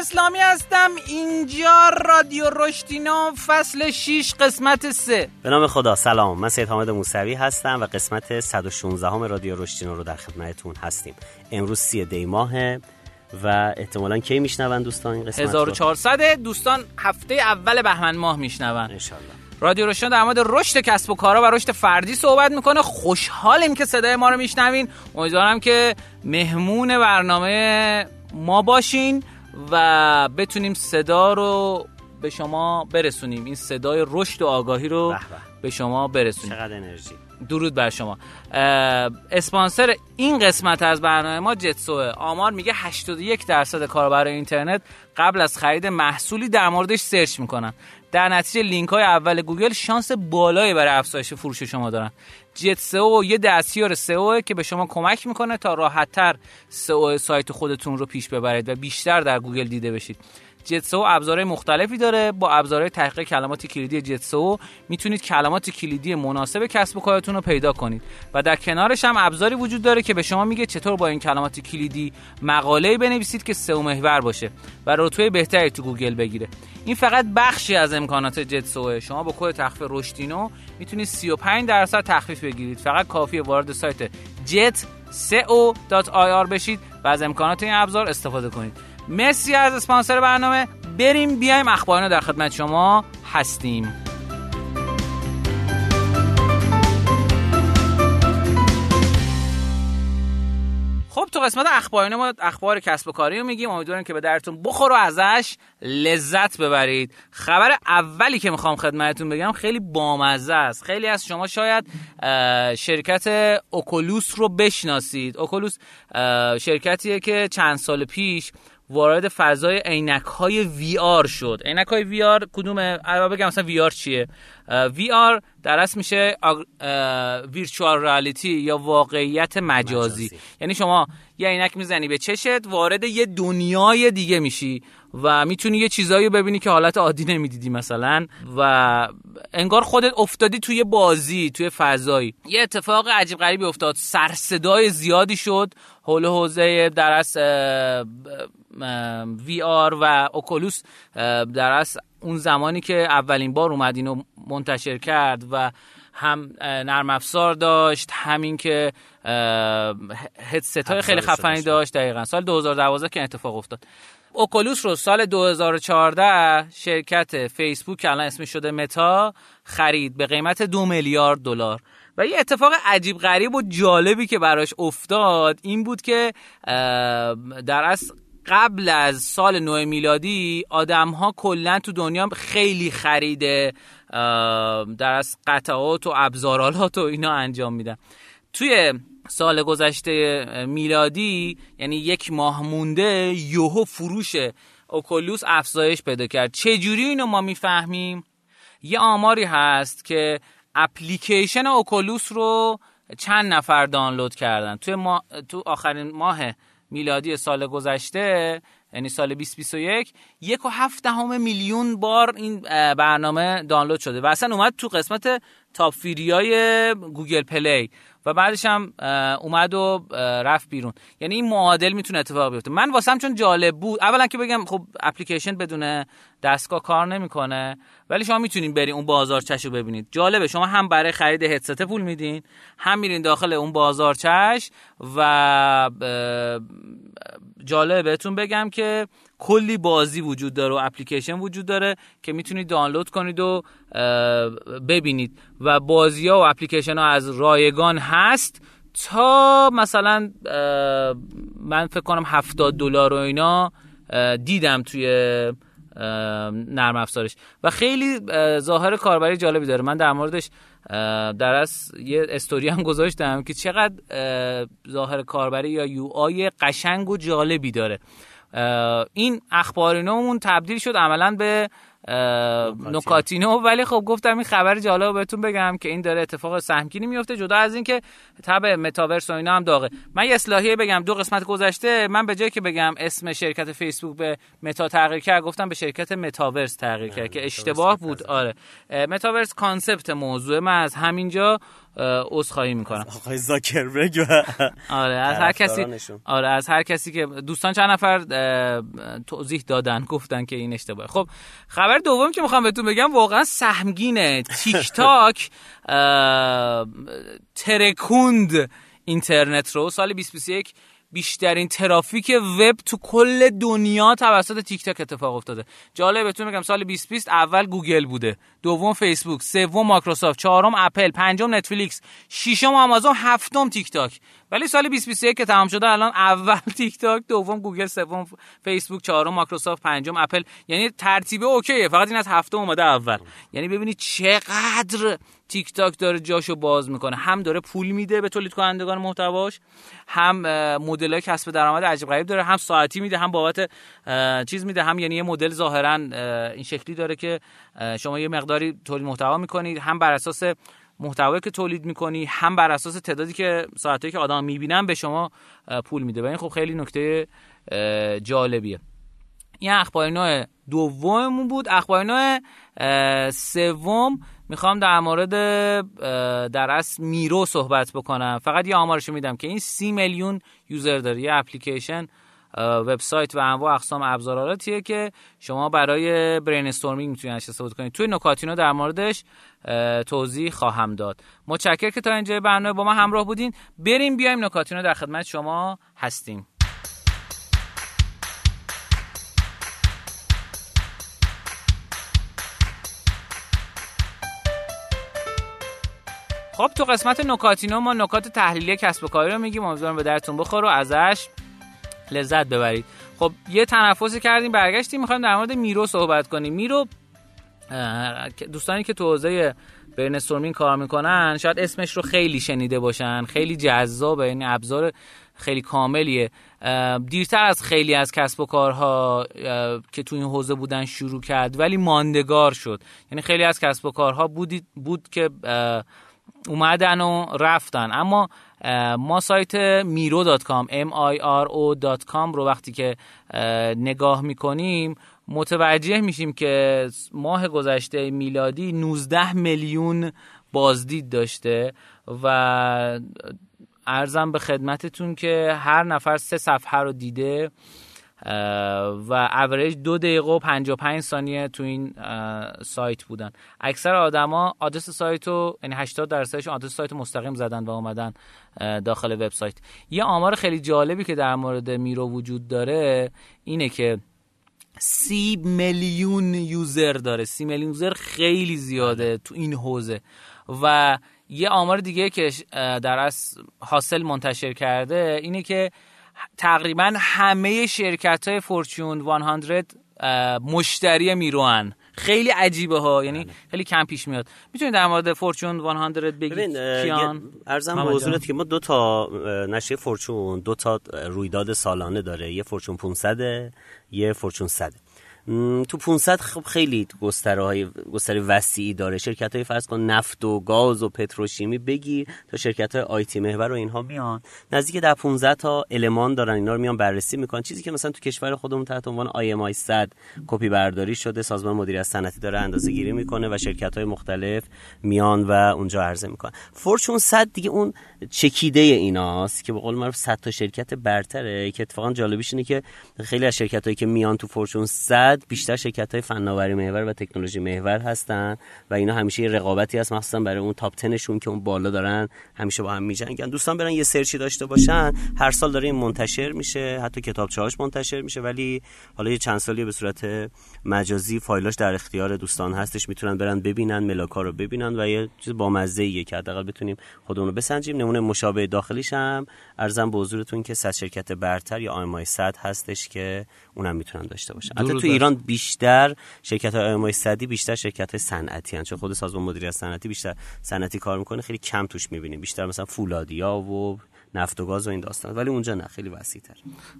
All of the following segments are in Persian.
الاسلامی هستم. اینجا رادیو رشتینو فصل 6 قسمت 3 به نام خدا سلام. من سید حامد موسوی هستم و قسمت 116 همه رادیو رشتینو رو در خدمتتون هستیم. امروز سی دی ماهه و احتمالا کی میشنون دوستان این قسمت 1400 دوستان هفته اول بهمن ماه میشنون. انشالله. رادیو روشن در مورد رشد کسب و کارا و رشد فردی صحبت می‌کنه. خوشحالیم که صدای ما رو میشنوین. امیدوارم که مهمون برنامه ما باشین. و بتونیم صدا رو به شما برسونیم. این صدای رشد و آگاهی رو به به. شما برسونیم. چقدر انرژی. درود بر شما. اسپانسر این قسمت از برنامه ما جتسوه. آمار میگه 81 درصد کاربرای اینترنت قبل از خرید محصولی در موردش search می‌کنن. در نتیجه لینک های اول گوگل شانس بالایی برای افزایش فروش شما دارن. جت سئو یه دستیار سئو که به شما کمک می‌کنه تا راحتتر سئو سایت خودتون رو پیش ببرید و بیشتر در گوگل دیده بشید. جتسو ابزارهای مختلفی داره. با ابزارهای تحقیق کلمات کلیدی جتسو می‌تونید کلمات کلیدی مناسب کسب و کارتون رو پیدا کنید. و در کنارش هم ابزاری وجود داره که به شما میگه چطور با این کلمات کلیدی مقاله‌ای بنویسید که سئو محور باشه و رتبه بهتری تو گوگل بگیره. این فقط بخشی از امکانات جتسوه. شما با کد تخفیف رشدینو می‌تونید 35 درصد تخفیف بگیرید. فقط کافیه وارد سایت jetseo.ir بشید و از امکانات این ابزار استفاده کنید. مرسی از اسپانسر برنامه. بریم بیایم اخبارنا در خدمت شما هستیم. خب تو قسمت اخبارانه ما اخبار کسب و کاری رو میگیم. امیدوارم که به درتون بخور و ازش لذت ببرید. خبر اولی که می‌خوام خدمتتون بگم خیلی بامزه است. خیلی از شما شاید شرکت اوکولوس رو بشناسید. اوکولوس شرکتیه که چند سال پیش وارد فضای عینک های VR شد. عینک های VR کدومه؟ الان بگم مثلا VR چیه؟ VR در اصل میشه virtual reality یا واقعیت مجازی. مجازی. یعنی شما یه عینک می‌زنی به چشت وارد یه دنیای دیگه میشی و می‌تونی یه چیزایی رو ببینی که حالت عادی نمی‌دیدی مثلا و انگار خودت افتادی توی بازی توی فضایی. یه اتفاق عجیب غریبی افتاد. سرصدای زیادی شد. حول حوزه در اصل وی آر و اوکولوس در اصل اون زمانی که اولین بار اومد اینو منتشر کرد و هم نرم افزار داشت همین که هدست های خیلی خفنی داشت. دقیقا. سال 2012 که اتفاق افتاد. اوکولوس رو سال 2014 شرکت فیسبوک که الان اسمش شده متا خرید به قیمت دو میلیارد دلار. و یه اتفاق عجیب غریب و جالبی که براش افتاد این بود که در اصل قبل از سال نو میلادی آدم ها کلا تو دنیا خیلی خریده در اصل قطعات و ابزارالات و اینا انجام میدن. توی سال گذشته میلادی یعنی یک ماه مونده یوهو فروش اوکولوس افزایش پیدا کرد. چجوری اینو ما می‌فهمیم؟ یه آماری هست که اپلیکیشن اوکولوس رو چند نفر دانلود کردن. توی ما... تو آخرین ماه میلادی سال گذشته یعنی سال 2021 یک و هفت دهم میلیون بار این برنامه دانلود شده و اصلا اومد تو قسمت top free یای گوگل پلی. و بعدش هم اومد و رفت بیرون. یعنی این معادل می‌تونه اتفاق بیفته. من واسم چون جالب بود اولا که بگم خب اپلیکیشن بدون دستگاه کار نمی‌کنه ولی شما می‌تونین برین اون بازارچش رو ببینید. جالبه شما هم برای خرید هدست پول میدین هم میرین داخل اون بازارچش و جالبه. بهتون بگم که کلی بازی وجود داره و اپلیکیشن وجود داره که می‌تونید دانلود کنید و ببینید. و بازی ها و اپلیکیشن ها از رایگان هست تا مثلا من فکر کنم 70 دلار و اینا دیدم توی نرم افزارش. و خیلی اه، ظاهر کاربری جالبی داره. من در موردش در از یه استوری هم گذاشتم که چقدر اه، ظاهر کاربری یا یو آی قشنگ و جالبی داره. این اخبارینامون تبدیل شد عملا به نکاتینو ولی خب گفتم این خبر جالب بهتون بگم که این داره اتفاق سهمگینی میفته جدا از اینکه تب متاورس و اینا هم داغه. من یه اصلاحیه بگم دو قسمت گذشته من به جای که بگم اسم شرکت فیسبوک به متا تغییر کرد گفتم به شرکت متاورس تغییر کرد که اشتباه بود. آره. متاورس concept موضوع. من از همینجا عذرخواهی می‌کنم. آقای زاکربرگ و آره از هر کسی آره از هر کسی که دوستان چند نفر توضیح دادن گفتن که این اشتباهه. خب خبر دوم که می‌خوام بهتون بگم واقعا سهمگینه. تیک تاک ترکوند اینترنت رو سال 2021 بیشترین ترافیک وب تو کل دنیا توسط تیک تاک اتفاق افتاده. جالب بهتون میگم سال 2020 اول گوگل بوده. دوم فیسبوک سوم مایکروسافت چهارم اپل پنجم نتفلیکس ششم آمازون هفتم تیک تاک ولی سال 2021 که تمام شده الان اول تیک تاک دوم گوگل سوم فیسبوک چهارم مایکروسافت پنجم اپل. یعنی ترتیب OK یه فقط این از هفت اومده اول. یعنی ببینید چقدر تیک تاک داره جاشو باز می‌کنه. هم داره پول میده به تولید کنندگان محتواش هم مدل کسب درآمد عجیب غریب داره هم ساعتی میده هم بابت چیز میده هم یعنی یه مدل ظاهرا این شکلی داره که شما یه مقداری تولید محتوا می‌کنید هم بر اساس محتوایی که تولید می‌کنی هم بر اساس تعدادی که ساعتی که آدم می‌بینن به شما پول میده. و این خب خیلی نکته جالبیه. این اخبار نوع دوممون بود. اخبار نوع سوم. می‌خوام در مورد در اصل میرو صحبت بکنم. فقط یه آمارشو میدم که این سی میلیون یوزر داره یه اپلیکیشن. وبسایت و انواع اقسام ابزاراتیه که شما برای برین استورمینگ می‌تونید استفاده کنید توی نکاتینو در موردش توضیح خواهم داد. متشکر که تا اینجا برنامه با ما همراه بودین. بریم بیایم نکاتینو در خدمت شما هستیم. خب تو قسمت نکاتینو ما نکات تحلیلی کسب و کاری رو میگیم. امیدوارم به درتون بخور و ازش لذت ببرید. خب یه تنفسی کردیم برگشتیم می‌خوایم در مورد میرو صحبت کنیم. میرو دوستانی که تو حوزه برنستورمینگ کار می‌کنن شاید اسمش رو خیلی شنیده باشن. خیلی جذابه یعنی ابزار خیلی کاملیه. دیرتر از خیلی از کسب و کارها که تو این حوزه بودن شروع کرد ولی ماندگار شد. یعنی خیلی از کسب و کارها بودی بود که اومدن و رفتن. اما ما سایت میرو dot com m i r o dot com رو وقتی که نگاه می‌کنیم متوجه میشیم که ماه گذشته میلادی 19 میلیون بازدید داشته و عرضم به خدمتتون که هر نفر سه صفحه رو دیده و اوریج دو دقیقه و 55 ثانیه تو این سایت بودن. اکثر آدما آدرس سایت رو یعنی 80 درصدشون آدرس سایت مستقیم زدن و اومدن داخل وبسایت. یه آمار خیلی جالبی که در مورد میرو وجود داره اینه که سی میلیون یوزر داره. سی میلیون یوزر خیلی زیاده تو این حوزه. و یه آمار دیگه که در از حاصل منتشر کرده اینه که تقریبا همه شرکت های فورچون 100 مشتری میروان. خیلی عجیبه ها. یعنی بله. خیلی کم پیش میاد. می‌تونید در مورد فورچون 100 بگید؟ کیان؟ عرضم به حضورت که ما دو تا نشریه فورچون دو تا رویداد سالانه داره. یه فورچون 500 یه فورچون 100 تو 500 خب خیلی گستره های گستره وسیعی داره. شرکت های فرض کن نفت و گاز و پتروشیمی بگیر تا شرکت های IT محور و اینها میان نزدیک در 15 تا المان دارن اینا رو میان بررسی می‌کنن. چیزی که مثلا تو کشور خودمون تحت عنوان IMI 100 کپی برداری شده سازمان مدیریت صنعتی داره اندازه گیری می‌کنه و شرکت های مختلف میان و اونجا عرضه می‌کنن. فورچون 100 دیگه اون چکیده ایناست که به قول معروف 100 تا شرکت برتره. که اتفاقا جالبیش اینه که خیلی از شرکت هایی که میان تو فورچون 100 بیشتر شرکت های فناوری محور و تکنولوژی محور هستن و اینا همیشه یه رقابتی هست مخصوصا برای اون تاپ 10 شون که اون بالا دارن همیشه با هم میجنگن. دوستان برن یه سرچی داشته باشن. هر سال داره این منتشر میشه حتی کتابچه‌هاش منتشر میشه ولی حالا یه چند سالی به صورت مجازی فایلاش در اختیار دوستان هستش. می‌تونن برن ببینن ملاکا رو ببینن و یه چیز بامزه ایه که حداقل بتونیم خودمون رو بسنجیم. نمونه مشابه داخلیش هم ارزم به حضورتون که صد شرکت برتر یا آیمای 100 هستش که اونم می‌تونن داشته باشن. حتی تو ایران بیشتر شرکت های آیمای صدی بیشتر شرکت های صنعتی ان چون خود سازمان مدیریت صنعتی بیشتر صنعتی کار می‌کنه خیلی کم توش می‌بینیم. بیشتر مثلا فولادیا و نفت و گاز و این داستان. ولی اونجا نه خیلی وسیع تر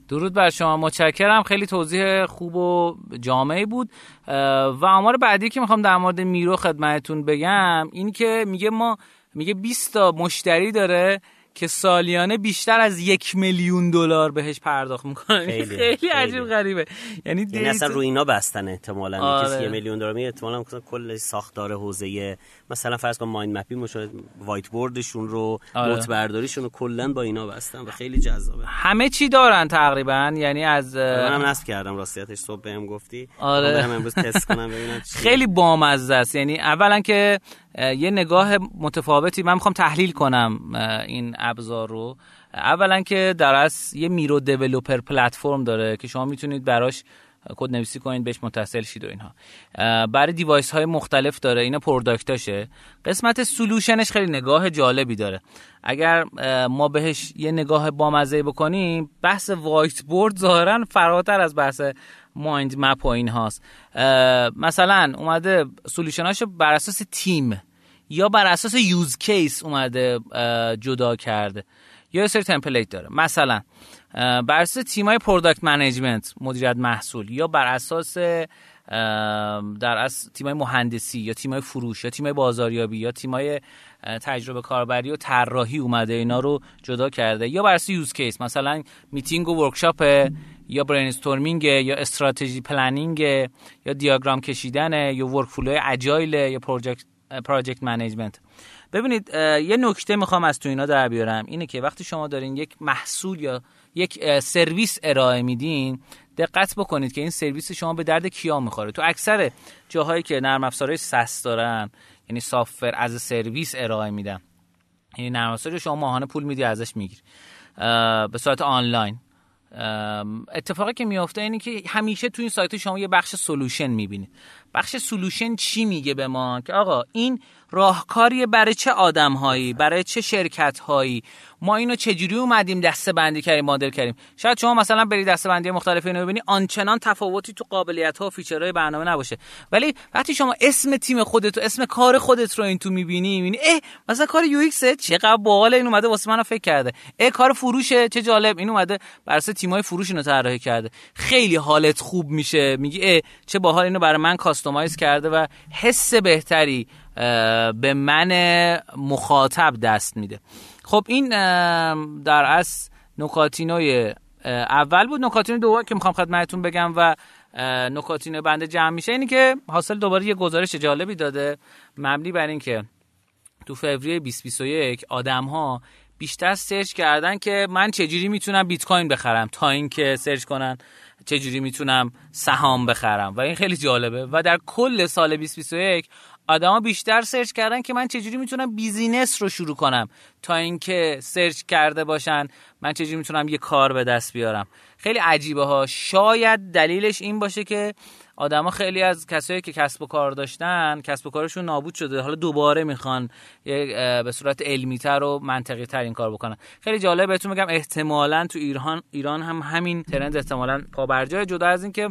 درود بر شما. متشکرم. خیلی توضیح خوب و جامعی بود. و آمار بعدی که می‌خوام در مورد میرو خدمتتون بگم این که میگه ما میگه 20 تا مشتری داره که سالیانه بیشتر از یک میلیون دلار بهش پرداخت می‌کنن. خیلی, خیلی, خیلی. عجیب غریبه. یعنی, یعنی اصلا روی اینا بستن احتمالاً. آره. کسی یه میلیون دلار می احتمالاً کل ساختار حوزه مثلا فرض کن mind map ی مشاهده whiteboard شون رو آره. نوت برداریشون رو کلا با اینا بستن و خیلی جذابه. همه چی دارن تقریبا. یعنی از منم نصب کردم راستیتش صبح بهم گفتی. آره. امروز تست کنم ببینم خیلی بامزه است. یعنی اولا که یه نگاه متفاوتی من می‌خوام تحلیل کنم این ابزار رو. اولا که در از یه میرو developer platform داره که شما می‌تونید براش کد نویسی کنید بهش متصل شید و اینها. برای device های مختلف داره اینا product اشه. قسمت solution ش خیلی نگاه جالبی داره. اگر ما بهش یه نگاه بامزه بکنیم بحث whiteboard ظاهرا فراتر از بحث mind map و این هاست. مثلا اومده solution اشو بر اساس تیم یا بر اساس use case اومده جدا کرده یا سری template داره. مثلا بر اساس تیمای product management مدیریت محصول یا بر اساس در از تیمای مهندسی یا تیمای فروش یا تیمای بازاریابی یا تیمای تجربه کاربری و طراحی اومده اینا رو جدا کرده. یا بر اساس use case مثلا میتینگ و workshop یا brainstorming یا strategy planning یا دیاگرام کشیدن یا workflow agile یا project project management ببینید یه نکته می‌خوام از تو اینا در بیارم. اینه که وقتی شما دارین یک محصول یا یک سرویس ارائه میدین دقت بکنید که این سرویس شما به درد کیا می‌خوره. تو اکثر جاهایی که نرم افزارهای SaaS دارن یعنی software as a service ارائه میدن یعنی نرم افزاری شما ماهانه پول میدی ازش می‌گیری. به صورت آنلاین. اتفاقی که میافته اینه که همیشه تو این سایت شما یه بخش solution می‌بینید بخش solution چی میگه به ما؟ که آقا این راهکاری برای چه آدمهایی برای چه شرکت هایی ما اینو چجوری اومدیم دسته بندی کردیم مدل کردیم؟ شاید شما مثلا برید دسته بندی مختلف اینو ببینی آنچنان تفاوتی تو قابلیت ها و feature های برنامه نباشه. ولی وقتی شما اسم تیم خودت و اسم کار خودت رو این تو می‌بینی می‌بینی اه مثلا کار UX چقدر باحال این اومده واسه منو فکر کرده. اه کار فروشه چه جالب این اومده بر اساس تیمای فروش اینو طراحی کرده. خیلی حالت خوب میشه میگی اه چه باحال اینو برای من customize کرده و حس بهتری به من مخاطب دست میده. خب این در از نکاتینوی اول بود. نکاتین دوم که می‌خوام خدمتتون بگم و نکاتین بنده جمع میشه اینی که حاصل دوباره یه گزارش جالبی داده مبنی بر اینکه تو فوریه 2021 آدم ها بیشتر سرچ کردن که من چجوری می‌تونم بیت کوین بخرم تا اینکه سرچ کنن چجوری می‌تونم سهام بخرم. و این خیلی جالبه. و در کل سال 2021 آدما بیشتر search کردن که من چجوری می‌تونم business رو شروع کنم. تا اینکه search کرده باشن من چجوری می‌تونم یه کار به دست بیارم. خیلی عجیبه ها. شاید دلیلش این باشه که آدما خیلی از کسایی که کسب و کار داشتن کسب و کارشون نابود شده. حالا دوباره می‌خوان به صورت علمی تر و منطقی تر این کار بکنن. خیلی جالب بهتون میگم احتمالا تو ایران ایران هم همین trend احتمالا پابرجای جدا از اینکه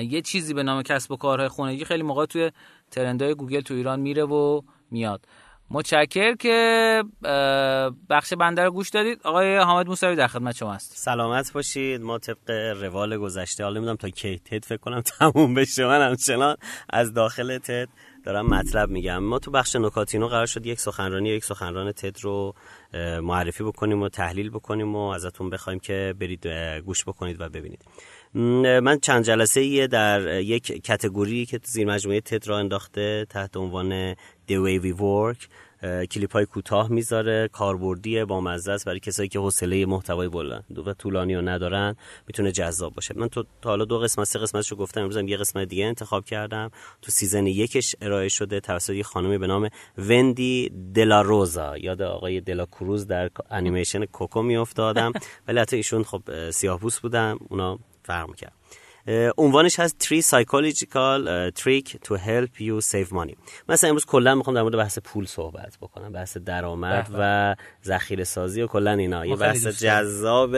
یه چیزی به نام کسب و کارهای خونگی خیلی موقع توی ترندهای گوگل تو ایران میره و میاد. متشکر که بخش بنده رو گوش دادید. آقای حامد موسوی در خدمت شما است سلامت باشید. ما طبق روال گذشته حالا نمی‌دونم تا کی تد فکر کنم تموم بشه. من همچنان از داخل تد دارم مطلب میگم. ما تو بخش نکاتینو قرار شد یک سخنرانی یک سخنران تد رو معرفی بکنیم و تحلیل بکنیم و ازتون بخوایم که برید گوش بکنید و ببینید. من چند جلسه ایه در یک category که زیر مجموعه TED راه انداخته تحت عنوان The Way We Work کلیپ های کوتاه می‌ذاره کاربردی با مزه است برای کسایی که حوصله محتوای بلند و طولانی رو ندارن می‌تونه جذاب باشه. من تو تا حالا دو قسمت سه قسمتشو گفتم امروز یه قسمت دیگه انتخاب کردم. تو season یکش ارائه شده توسط یه خانمی به نام وندی دلا روزا یاد آقای دلا کروز در انیمیشن کوکو میافتادم. ولی حتی ایشون خب سیاه‌پوست بودن اونا فرق می‌کرد. عنوانش هست 3 psychological trick to help you save money. مثلا امروز کلا می‌خوام در مورد بحث پول صحبت بکنم بحث درآمد و ذخیره سازی و کلا اینا. یه بحث جذاب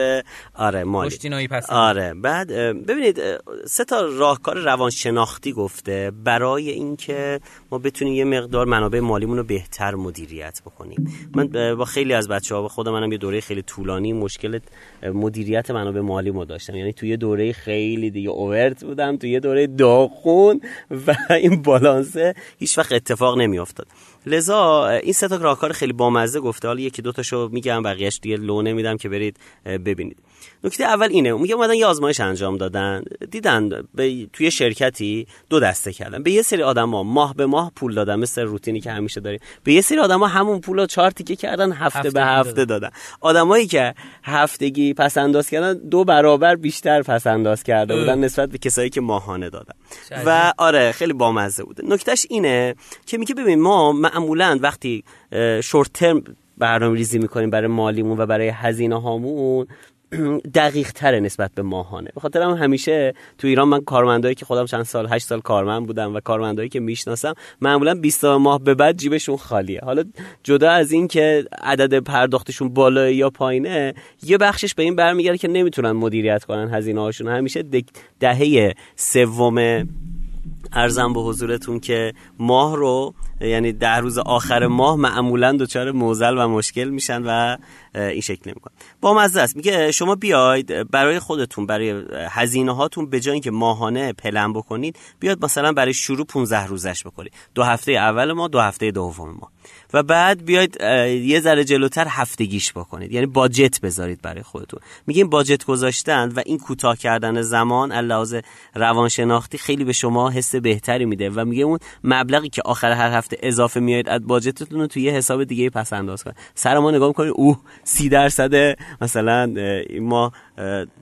آره مالی. آره. بعد ببینید سه تا راهکار روانشناختی گفته برای اینکه ما بتونیم یه مقدار منابع مالیمون رو بهتر مدیریت بکنیم. من با خیلی از بچه ها با خود منم یه دوره خیلی طولانی مشکل مدیریت منابع مالی مو داشتم. یعنی توی دوره خیلی دیگه اوورت بودم توی دوره داخون و این بالانسه هیچ وقت اتفاق نمیافتاد. لذا این سه تا راهکار خیلی بامزه گفته. حالا یکی دو تاشو میگم بقیه‌اش دیگه لو نمیدم که برید ببینید. نکته اول اینه میگه اومدن یه آزمایش انجام دادن. دیدن به توی شرکتی دو دسته کردن. به یه سری آدما ماه به ماه پول دادن مثل روتینی که همیشه داریم. به یه سری آدما همون پول رو چهار تیکه کردن هفته, هفته به هفته دادن. آدمایی که هفتگی پس انداز کردن دو برابر بیشتر پس انداز کرده بودن نسبت به کسایی که ماهانه دادن. و آره خیلی بامزه بوده. نکتهش اینه که میگه ببین ما معمولا وقتی شورت ترم برنامه ریزی می‌کنیم برای مالیمون و برای هزینه هامون دقیق تره نسبت به ماهانه. به خاطر هم همیشه تو ایران من کارمندایی که خودم چند سال هشت سال کارمند بودم و کارمندایی که می‌شناسم معمولا 20 ماه به بعد جیبشون خالیه. حالا جدا از این که عدد پرداختشون بالا یا پایینه یه بخشش به این برمیگرده که نمی‌تونن مدیریت کنن هزینه هاشون همیشه دهه سوم ارزم به حضورتون که ماه رو یعنی ده روز آخر ماه معمولا دچار موزل و مشکل میشن و این شکل نمیکن با مزه است. میگه شما بیاید برای خودتون برای هزینه هاتون به جای اینکه ماهانه پلن بکنید بیاد مثلا برای شروع 15 روزش بکنید. دو هفته اول ما دو هفته دوم ما و بعد بیاید یه ذره جلوتر هفتگیش بکنید. یعنی باجت بذارید برای خودتون. میگیم باجت گذاشتن و این کوتاه کردن زمان علاوه روانشناختی خیلی به شما حس بهتری میده. و میگه اون مبلغی که آخر هر هفته اضافه میاد از باجتتون رو توی یه حساب دیگه پس انداز کنید. سر ما نگاه می‌کنید اوه سی درصد. مثلا ما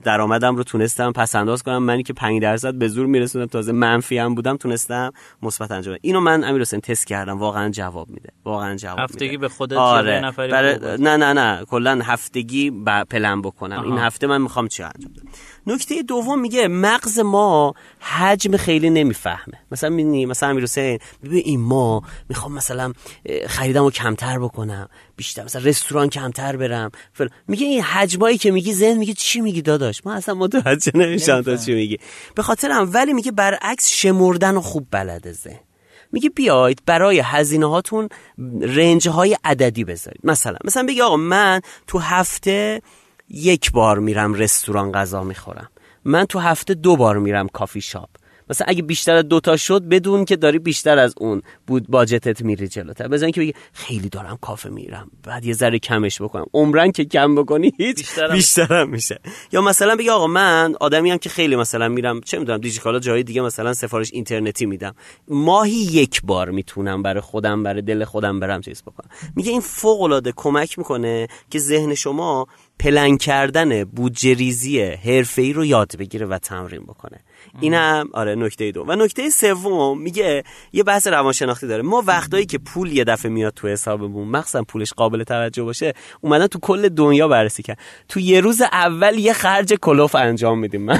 درآمدم رو تونستم پس انداز کنم. منی که 5 درصد به زور میرسوندم. تازه منفی هم بودم تونستم مثبت انجام اینو من امیر حسین تست کردم. واقعا جواب میده. واقعا جواب هفتگی میده. به خودت آره. نفری برای... نه نه نه. کلا هفتگی ب... پلن بکنم. آها. این هفته من می‌خوام چی انجام بدم؟ نکته دوم میگه مغز ما حجم خیلی نمی‌فهمه. مثلا می‌بینی مثلا امیر حسین ببین این ما می‌خوام مثلا خریدمو کمتر بکنم بیشتر مثلا رستوران کمتر برم. فل... میگه این حجمایی که میگی ذهن میگه چی میگی داداش؟ ما اصلا متوجه نمیشم تا چی میگی. به خاطر هم ولی میگه برعکس شمردن خوب بلده ذهن. میگه بیاید برای هزینه هاتون رنج های عددی بذارید. مثلا مثلا بگی آقا من تو هفته یک بار میرم رستوران غذا می‌خورم. من تو هفته دو بار میرم کافی شاپ. مثلا اگه بیشتر از دوتا شد بدون که داری بیشتر از اون بود باجتت میری جلوتر بزن که بگی خیلی دارم کافه میرم بعد یه ذره کمش بکنم. عمرن که کم بکنی هیچ بیشترم, بیشترم میشه. یا مثلا بگی آقا من آدمی هم که خیلی مثلا میرم چه می‌دونم دیجیکالا جای دیگه مثلا سفارش اینترنتی میدم. ماهی یک بار می‌تونم برای خودم برای دل خودم برم چیز بکنم. میگه این فوق العاده کمک می‌کنه که ذهن شما پلن کردن بودجه ریزی حرفه‌ای رو یاد بگیره و تمرین بکنه. اینم آره نکته دو و نکته سوم میگه یه بحث روانشناختی داره. ما وقتایی که پول یه دفعه میاد تو حسابمون مخصوصا پولش قابل توجه باشه اومدن تو کل دنیا بررسی کرد تو یه روز اول یه خرج کلوف انجام میدیم.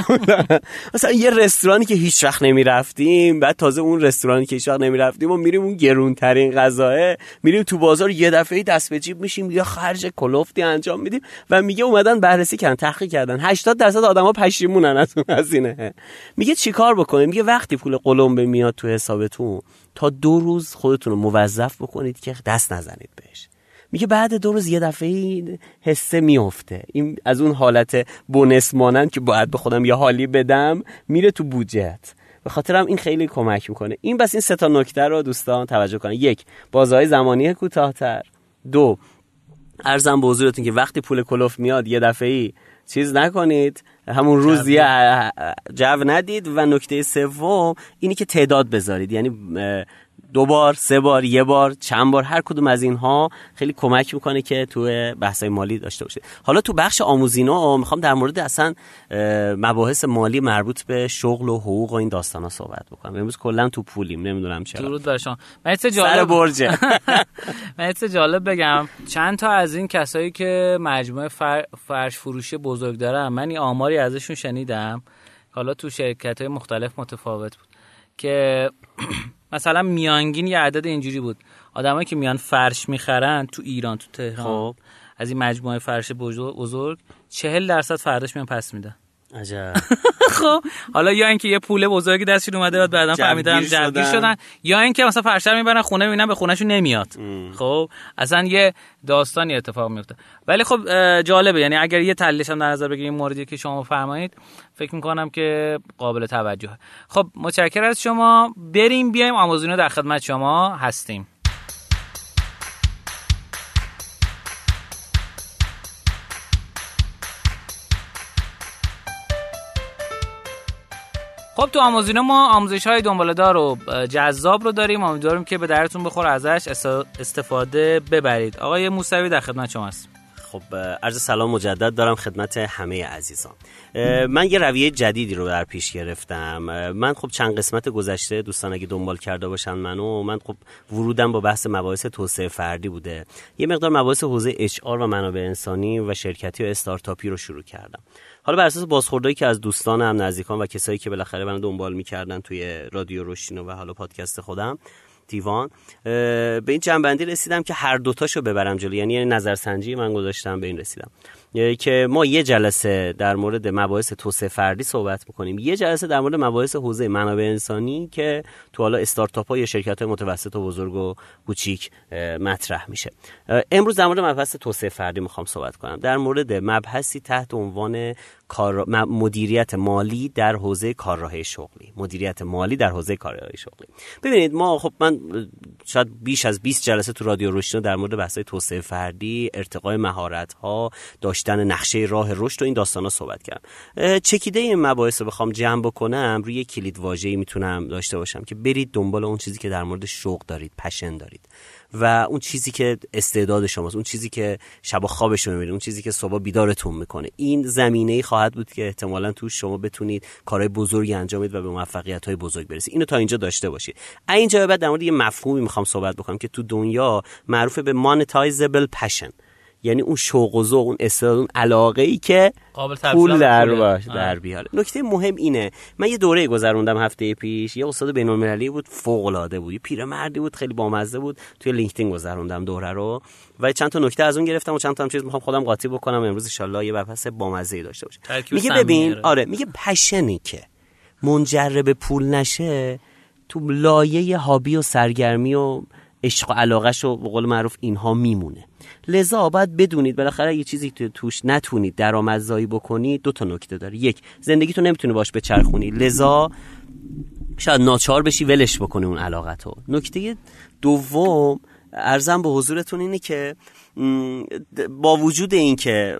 مثلا یه رستورانی که هیچ وقت نمی‌رفتیم بعد تازه اون رستورانی که هیچ وقت نمی‌رفتیم و میریم اون گرون ترین غذاه میریم تو بازار یه دفعه دست به جیب میشیم یه خرج کلوفتی انجام میدیم و میگه اومدن بررسی کردن تحقیق کردن. 80 درصد آدما پشیمونن از اون هزینه. میگه چیکار بکنیم؟ میگه وقتی پول قلمبه میاد تو حسابتون تا دو روز خودتون رو موظف بکنید که دست نزنید بهش. میگه بعد دو روز یه دفعه حسه میفته. این از اون حالت بونس مانند که باید به خودم یه حالی بدم میره تو بودجت به خاطرم این خیلی کمک می‌کنه. این بس این سه تا نکته رو دوستان توجه کنید. یک بازهای زمانی کوتاهتر. دو ارزم به حضورتون که وقتی پول کلوف میاد یه دفعه چیز نکنید. همون روز یه جو ندید و نکته سوم اینی که تعداد بذارید. یعنی دو بار سه بار یه بار چند بار هر کدوم از اینها خیلی کمک می‌کنه که تو بحث مالی داشته باشید حالا تو بخش آموزینا می‌خوام در مورد اصلا مباحث مالی مربوط به شغل و حقوق و این داستانا صحبت بکنم. امروز کلا تو پولیم نمی‌دونم چرا. درود بر شما. من جالب برجه. من جالب بگم. چند تا از این کسایی که مجموعه فر... فرش فروشی بزرگ دارن من این آماری ازشون شنیدم. حالا تو شرکت های مختلف متفاوت بود. که مثلا میانگین یه عدد اینجوری بود. آدمایی که میان فرش می‌خرن تو ایران تو تهران. خب. از این مجموعه فرش بزرگ چهل درصد فرداش میان پس میدن. عجب. خب حالا یا اینکه یه پول بزرگی دستشون اومده بعد بعدا فهمیدن جوگیر شدن. یا اینکه مثلا فرشتر می‌برن خونه می‌بینن به خونهشون نمیاد. خب اصلا یه داستانی اتفاق میفته. ولی خب جالبه. یعنی اگر یه تحلیلش هم در نظر بگیریم موردی که شما فرمایید فکر می‌کنم که قابل توجهه. خب متشکر از شما. بریم بیایم آمازونو در خدمت شما هستیم. خب تو آموزینو ما آموزش های دنباله دار و جذاب رو داریم. امیدواریم که به درتون بخور ازش. است- استفاده ببرید. آقای موسوی در خدمت شما است خب عرض سلام مجدد دارم خدمت همه عزیزان. من یه رویه جدیدی رو در پیش گرفتم. من خب چند قسمت گذشته دوستان اگه دنبال کرده باشن منو من خب ورودم با بحث مباحث توسعه فردی بوده. یه مقدار مباحث حوزه اچ و منابع انسانی و شرکتی و استارتاپی رو شروع کردم. حالا بر اساس بازخوردهایی که از دوستانم نزدیکان و کسایی که بالاخره منو دنبال می‌کردن توی رادیو روشینو و حالا پادکست خودم دیوان به این جنبندی رسیدم که هر دوتاشو ببرم جلو. یعنی نظرسنجی من گذاشتم به این رسیدم. که ما یه جلسه در مورد مباحث توسعه فردی صحبت می‌کنیم. یه جلسه در مورد مباحث حوزه منابع انسانی که تو حالا استارتاپ ها یا شرکت های متوسط و بزرگ و کوچیک مطرح میشه. امروز در مورد مبحث توسعه فردی می‌خوام صحبت کنم. در مورد مبحثی تحت عنوان کار... مدیریت مالی در حوزه کارراه شغلی. مدیریت مالی در حوزه کارراه شغلی. ببینید ما خب من شاید بیش از 20 جلسه تو رادیو روشنو در مورد بحث توسعه فردی ارتقای مهارت ها داشتن نقشه راه رشد و این داستانا صحبت کردم. چکیده این مباحث رو بخوام جمع بکنم روی کلید واژه‌ای می‌تونم داشته باشم که برید دنبال اون چیزی که در مورد شوق دارید پشن دارید. و اون چیزی که استعداد شماست اون چیزی که شب خوابش رو می‌بینید اون چیزی که صبح بیدارتون می‌کنه. این زمینه خواهد بود که احتمالا تو شما بتونید کارهای بزرگی انجام بدید و به موفقیت های بزرگ برسید. اینو تا اینجا داشته باشید. اینجا بعد در مورد یه مفهومی می‌خوام صحبت بکنم که تو دنیا معروف به monetizable passion. یعنی اون شوق و ذوق اون استعداد اون علاقه ای که قابل پول در. باش. در بیاره نکته مهم اینه من یه دوره گذروندم هفته پیش یه استاد بین المللی بود فوق العاده بود یه پیرمردی بود خیلی بامزه بود توی لینکدین گذروندم دوره رو و چند تا نکته از اون گرفتم و چند تا هم چیز می‌خوام خودم قاطی بکنم امروز ان یه بحث بامزه ای داشته باشه میگه ببین. آره میگه پشنی که منجر به پول نشه تو لایه هابی و سرگرمی و عشق و علاقش و به قول معروف اینها میمونه. لذا باید بدونید بالاخره یه چیزی که توش نتونید درآمدزایی بکنید دو تا نکته داره. یک زندگی تو نمی‌تونی باش بچرخونی لذا شاید ناچار بشی ولش بکنی اون علاقتو نکته دوم ارزم به حضورتون اینه که با وجود اینکه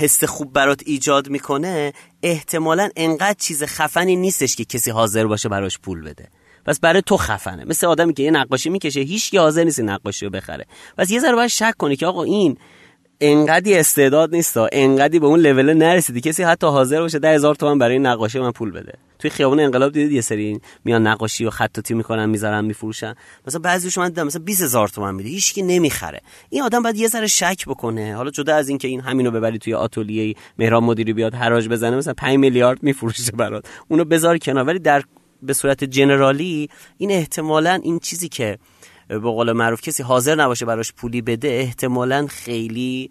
حس خوب برات ایجاد می‌کنه احتمالا انقدر چیز خفنی نیستش که کسی حاضر باشه براش پول بده. پس برای تو خفنه. مثل آدمی که یه نقاشی می‌کشه هیچ کی حاضر نیست نقاشی رو بخره. پس یه ذره باید شک کنی که آقا این انقدی استعداد نیست انقدی به اون لول نرسیدی. کسی حتی حاضر باشه ده هزار تومن برای نقاشی من پول بده. توی خیابون انقلاب دیدید یه سری میان نقاشی و خطاطی می‌کنن می‌ذارن میفروشن. مثلا بعضیش من دیدم مثلا 20 هزار تومن میده. هیچکی نمی‌خره. این آدم باید یه ذره شک بکنه. حالا جدا از اینکه این همینو ببری توی آتلیه مهران مدیری بیاد حراج بزنه مثلا 5 میلیارد میفروشه برات. اونو بذار کنار. ولی در به صورت جنرالی این احتمالا این چیزی که به قول معروف کسی حاضر نباشه براش پولی بده احتمالا خیلی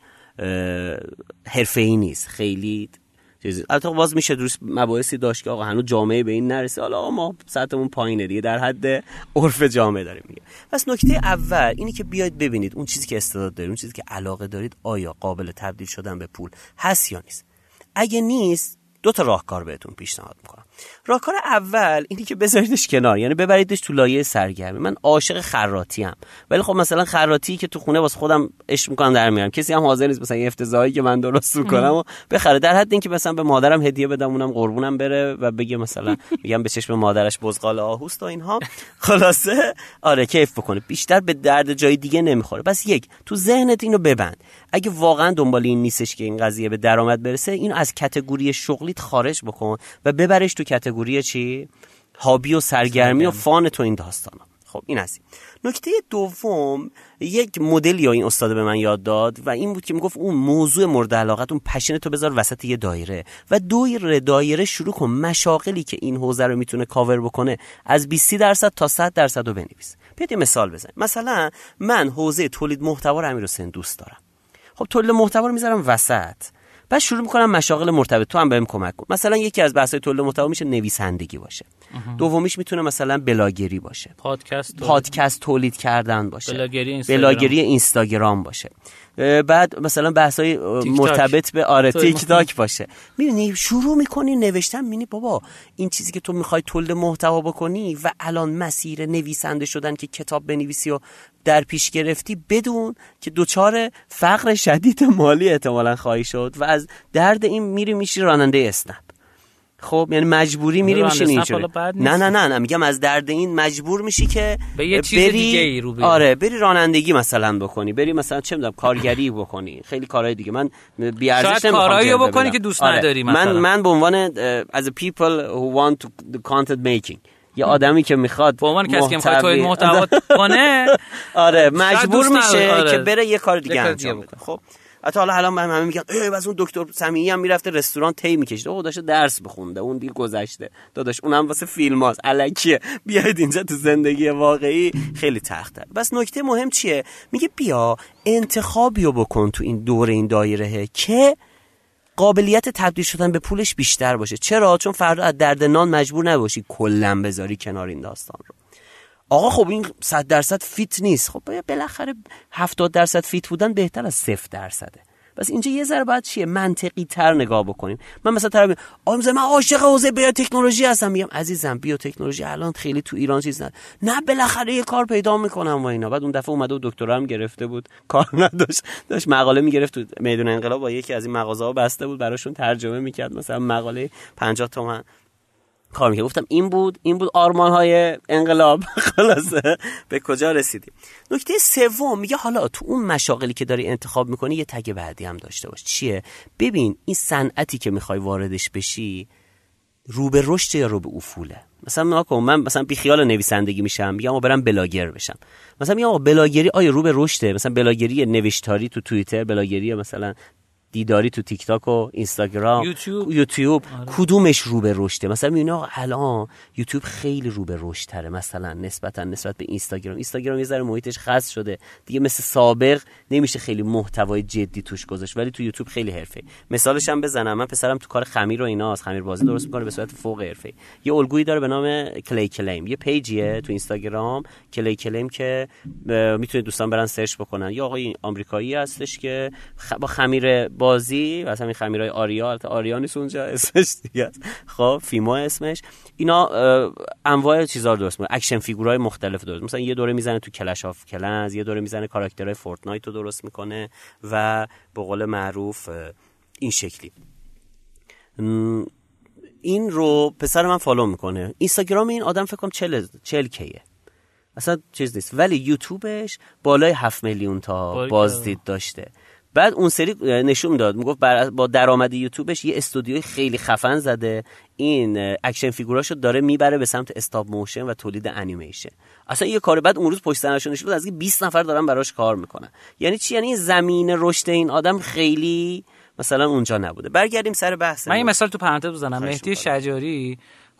حرفه ای نیست. خیلی چیزی. البته باز میشه درست مباحثی داشت که آقا هنوز جامعه به این نرسه. حالا ما سطحمون پایینه دیگه. در حد عرف جامعه داریم میگه. پس نکته اول اینی که بیاید ببینید اون چیزی که استعداد دارید اون چیزی که علاقه دارید آیا قابل تبدیل شدن به پول هست یا نیست؟ اگه نیست دو تا راهکار بهتون پیشنهاد می‌کنم. راهکار اول اینی که بذاریدش کنار یعنی ببریدش تو لایه سرگرمی. من عاشق خراتی ام. ولی خب مثلا خراتی که تو خونه واسه خودم عشق می‌کنم در میارم. کسی هم حاضر نیست مثلا افتضاحی که من درست کنم و بخره. در حد اینکه مثلا به مادرم هدیه بدم اونم قربونم بره و بگه مثلا میگم به چشم مادرش بزغال آهوست و اینها. خلاصه؟ آره کیف بکنه. بیشتر به درد جای دیگه نمی‌خوره. بس یک تو ذهنت اینو ببند. اگه واقعا دنبال این نیستش که این قضیه به درآمد برسه اینو از کتگوری شغلیت خارج بکن و ببرش تو کتگوری چی؟ هابی و سرگرمی و فان تو این داستانا. خب این هستی نکته دوم یک مدل یا این استاد به من یاد داد و این بود که می‌گفت اون موضوع مورد علاقت اون پشن تو بذار وسط یه دایره و دایره دایره شروع کن مشاغلی که این حوزه رو می‌تونه کاور بکنه از 20 درصد تا 100 درصد رو بنویس. بیاید یه مثال بزن مثلا من حوزه تولید محتوا رو امیر دوست دارم. خب تولید محتوا رو می‌ذارم وسط. بعد شروع می‌کنم مشاغل مرتبط تو هم بهم کمک کن. مثلا یکی از بحث‌های تولید محتوا میشه نویسندگی باشه. دومیش می‌تونه مثلا بلاگری باشه. پادکست تولید. پادکست تولید کردن باشه. بلاگری اینستاگرام. بلاگری اینستاگرام باشه. بعد مثلا بحث های مرتبط به آره تیک تاک باشه. می‌بینی شروع می‌کنی نوشتن می‌بینی بابا این چیزی که تو می‌خوای تولید محتوا بکنی و الان مسیر نویسنده شدن که کتاب بنویسی و در پیش گرفتی بدون که دوچار فقر شدید مالی احتمالا خواهی شد و از درد این میری میشی راننده اسنپ خب یعنی مجبوری میری میشی اینجوری نه. نه نه نه میگم از درد این مجبور میشی که به یه چیز بری دیگه‌ای رو بیاری. آره بری رانندگی مثلا بکنی بری مثلا چه می‌دونم کارگری بکنی خیلی کارهای دیگه من بی ارزش کارهایی رو بکنی بدم. که دوست آره. نداری من مثلا. من به عنوان a people who want to the content making یه آدمی که می‌خواد به عنوان کسی که می‌خواد تولید محتوا کنه آره مجبور میشه آره. که بره یه کار دیگه انجام بده. خب حتی حالا الان من همه میگن ای بس اون دکتر سمیعی هم می‌رفته رستوران تی میکشیده. او داشته درس بخونده اون دیگه گذشته. داداش اونم واسه فیلم هاست. الکیه. بیاید اینجا تو زندگی واقعی خیلی تخته بس نکته مهم چیه؟ میگه بیا انتخابیو بکن تو این دور این دایره که قابلیت تبدیل شدن به پولش بیشتر باشه. چرا؟ چون فردا از درد نان مجبور نباشی کلا بذاری کنار این داستان رو. آقا خب این 100 درصد fit نیست. خب بالاخره 70 درصد fit بودن بهتر از 0 درصده. پس اینجا یه ذره باید چیه منطقی تر نگاه بکنیم. من مثلا طرف مثلا من عاشق حوزه بیوتکنولوژی هستم. میگم عزیزم بیوتکنولوژی الان خیلی تو ایران چیز نه نه بالاخره یه کار پیدا می‌کنم و اینا. بعد اون دفعه اومده و دکترا هم گرفته بود. کار نداشت. داشت مقاله می‌گرفت تو میدون انقلاب. با یکی از این مغازه ها بسته بود براشون ترجمه می‌کرد. مثلا مقاله 50 تومن. کار می‌کرد گفتم این بود این بود آرمان های انقلاب. خلاصه. به کجا رسیدیم؟ نکته سوم میگه حالا تو اون مشاغلی که داری انتخاب می‌کنی یه تگ بعدی هم داشته باش. چیه؟ ببین این صنعتی که می‌خوای واردش بشی رو به رشد یا رو به افوله؟ مثلا ناکن من مثلا بی خیال نویسندگی میشم میگم آقا برم بلاگر بشم. مثلا میگم آقا بلاگری آیا رو به رشده؟ مثلا بلاگری نوشتاری تو توییتر بلاگری مثلا دیداری تو تیک تاک و اینستاگرام یوتیوب. یوتیوب. کدومش رو به رشده؟ مثلا آقا الان یوتیوب خیلی رو به رشد تره مثلا نسبتا نسبت به اینستاگرام. اینستاگرام یه ذره محیطش خاص شده. دیگه مثل سابق نمیشه خیلی محتوای جدی توش گذاشت ولی تو یوتیوب خیلی حرفه مثالش هم بزنم. من پسرم تو کار خمیر و ایناست. خمیر بازی درست می‌کنه به صورت فوق حرفه یه الگویی داره به نام Clay Claim. یه page یه تو اینستاگرام Clay Claim که می‌تونه دوستان برن search بکنن. یا آقای آمریکایی هستش که. با خمیر بازی و همین خمیرای آریا آریا نیست اونجا اسمش دیگه. است. خب فیمو اسمش. اینا انواع چیزا رو درست می‌کنه action figure های مختلف درست مثلا یه دوره می‌زنه تو کلش آف کلنز یه دوره می‌زنه کاراکترهای فورتنایت رو درست می‌کنه و به قول معروف این شکلی. این رو پسر من follow می‌کنه. اینستاگرام این آدم فکر کنم 40 40 K یه. اصلا چیز نیست. ولی یوتیوبش بالای 7 میلیون تا. بازدید داشته. بعد اون سری نشون داد می‌گفت با درآمد یوتیوبش یه استودیوی خیلی خفن زده. این action figure اشو داره می‌بره به سمت stop motion و تولید انیمیشن. اصلا یه کار بعد اون روز پشت سرش نشون از این 20 نفر دارن براش کار می‌کنن. یعنی چی؟ یعنی زمین رشد این آدم خیلی مثلا اونجا نبوده. برگردیم سر بحث. من یه مثال تو پرانتز بزنم. مهدی. شجاری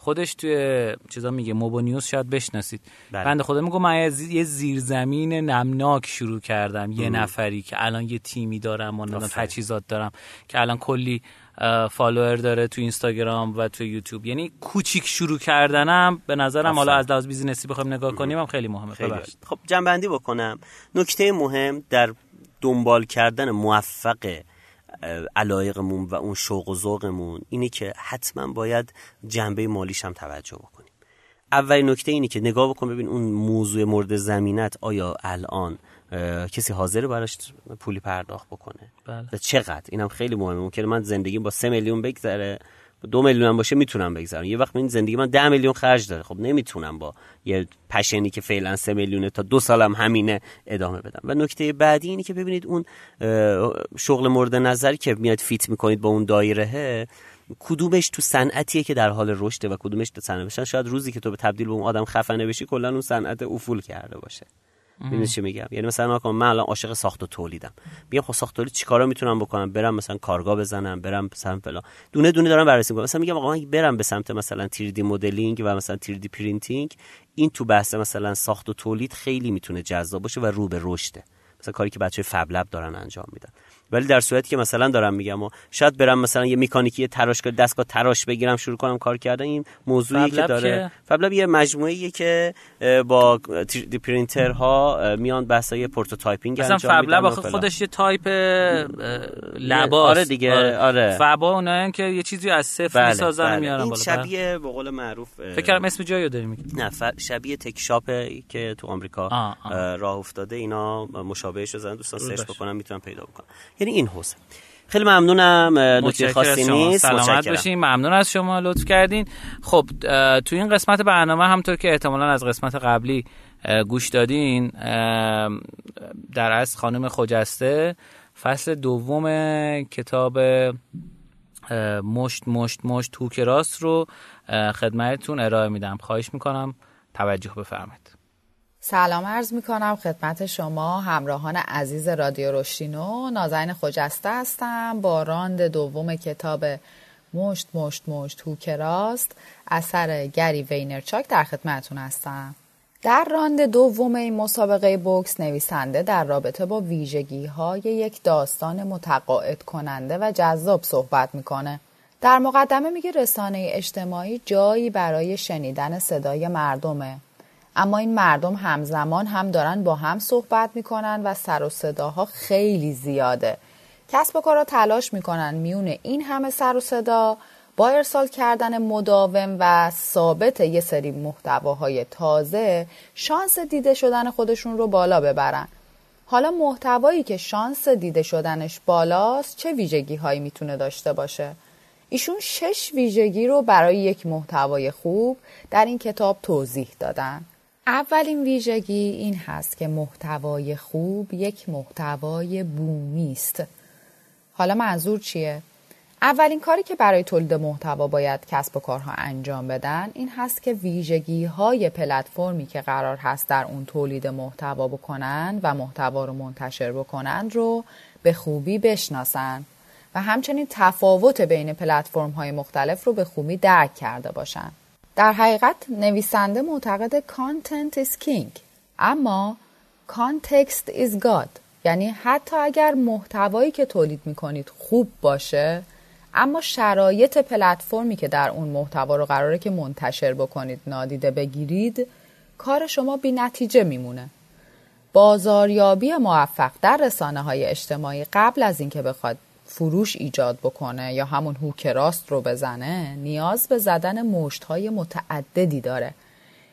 خودش توی چیزا میگه موبا نیوز شاید بشناسید بله. بنده خدا میگه من یه زی- یه زیرزمین نمناک شروع کردم یه نفری که الان یه تیمی دارم و. تجهیزات دارم که الان کلی follower داره تو اینستاگرام و تو یوتیوب یعنی کوچیک شروع کردنم به نظرم حالا. از لحاظ business ی بخوایم نگاه کنیم هم خیلی مهمه خیلی. خب جنبندی بکنم نکته مهم در دنبال کردن موفق علایقمون و اون شوق و ذوقمون اینه که حتما باید جنبه مالیش هم توجه بکنیم. اولین نکته اینه که نگاه بکن ببین اون موضوع مورد زمینت آیا الان کسی حاضر براش پولی پرداخت بکنه؟ بله. و چقدر؟ اینم خیلی مهمه. ممکنه من زندگی با سه میلیون بگذره. دو میلیون باشه می‌تونم بگذرم. یه وقت این زندگی من ده میلیون خرج داره. خب نمی‌تونم با یه passion ی که فعلا سه میلیونه تا دو سالم همینه ادامه بدم. و نکته بعدی اینه که ببینید اون شغل مورد نظر که میاد fit می‌کنید با اون دایره کدومش تو صنعتیه که در حال رشده و کدومش تو صنعت؟ شاید روزی که تو به تبدیل به اون آدم خفنه بشی کلا اون صنعت افول کرده باشه. می‌دونی چی میگم؟ یعنی مثلا من الان عاشق ساخت و تولیدم. میگم خب ساخت تولید چیکارا می‌تونم بکنم؟ برم مثلا کارگاه بزنم برم مثلا فلان. دونه دونه دارم بررسی می‌کنم. مثلا میگم آقا من برم به سمت مثلا 3D مدلینگ و مثلا 3D printing این تو بحث مثلا ساخت و تولید خیلی می‌تونه جذاب باشه و رو به رشده مثلا کاری که بچه Fab Lab دارن انجام میدن. ولی در صورتی که مثلا دارم میگم و شاید برم مثلا یه مکانیکی تراش دستگاه تراش بگیرم شروع کنم کار کردن این موضوعی که داره. Fab Lab یه مجموعه که با پرینتر ها میان بحثای prototyping انجام میدن مثلا Fab Lab خودش یه تایپ لباس. آره دیگه آره, آره. فبا اونایی که یه چیزی از صفر بله. می‌سازن بله. میارن این شبیه به قول معروف فکر کنم اسم جایی داری میگی. نه ف... شبیه تک شاپ که تو آمریکا آه آه. راه افتاده. اینا مشابهش رو دوستان سرچ بکنن می‌تونن پیدا بکنن. یعنی این حوزه. خیلی ممنونم لطفی خاصی نیست. سلامت باشین. ممنون از شما لطف کردین. خب تو این قسمت برنامه همطور که احتمالا از قسمت قبلی گوش دادین در از خانم خجسته فصل دوم کتاب مشت مشت مشت هوک راست رو خدمتتون ارائه میدم. خواهش می‌کنم توجه بفرمایید. سلام عرض می کنم خدمت شما همراهان عزیز رادیو رشدینو نازنین خجسته هستم با راند دوم کتاب مشت مشت مشت هوک راست اثر گری وینرچاک در خدمتون هستم در راند دوم این مسابقه بوکس نویسنده در رابطه با ویژگی های یک داستان متقاعد کننده و جذاب صحبت می‌کنه. در مقدمه میگه رسانه اجتماعی جایی برای شنیدن صدای مردمه اما این مردم همزمان هم دارن با هم صحبت می‌کنن و سر و صداها خیلی زیاده. کسب و کارا تلاش می‌کنن میون این همه سر و صدا با ارسال کردن مداوم و ثابت یه سری محتواهای تازه شانس دیده شدن خودشون رو بالا ببرن. حالا محتوایی که شانس دیده شدنش بالاست چه ویژگی هایی می‌تونه داشته باشه؟ ایشون شش ویژگی رو برای یک محتوای خوب در این کتاب توضیح دادن. اولین ویژگی این هست که محتوای خوب یک محتوای بومی است. حالا منظور چیه؟ اولین کاری که برای تولید محتوا باید کسب و کارها انجام بدن این هست که ویژگی های پلتفرمی که قرار هست در اون تولید محتوا بکنن و محتوا رو منتشر بکنن رو به خوبی بشناسن و همچنین تفاوت بین پلتفرم های مختلف رو به خوبی درک کرده باشن. در حقیقت نویسنده معتقد content is king اما context is God. یعنی حتی اگر محتوایی که تولید می‌کنید خوب باشه اما شرایط پلتفرمی که در اون محتوا رو قراره که منتشر بکنید نادیده بگیرید کار شما بی نتیجه میمونه. بازاریابی موفق در رسانه های اجتماعی قبل از اینکه بخواد فروش ایجاد بکنه یا همون هوک راست رو بزنه نیاز به زدن مشت های متعددی داره.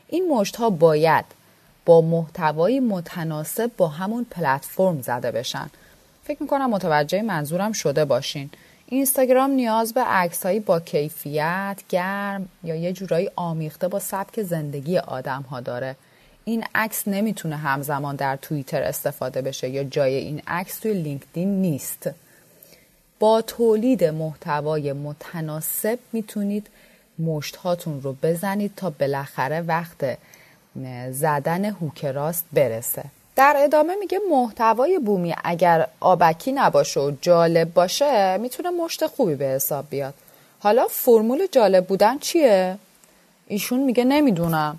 این مشت ها باید با محتوایی متناسب با همون پلتفرم زده بشن. فکر می‌کنم متوجه منظورم شده باشین. اینستاگرام نیاز به عکسهایی با کیفیت گرم یا یه جورایی آمیخته با سبک زندگی آدم ها داره. این عکس نمی‌تونه همزمان در توییتر استفاده بشه یا جای این عکس توی لینکدین نیست. با تولید محتوای متناسب می‌تونید مشت هاتون رو بزنید تا بالاخره وقت زدن هوک راست برسه. در ادامه میگه محتوای بومی اگر آبکی نباشه و جالب باشه می‌تونه مشت خوبی به حساب بیاد. حالا فرمول جالب بودن چیه؟ ایشون میگه نمی‌دونم.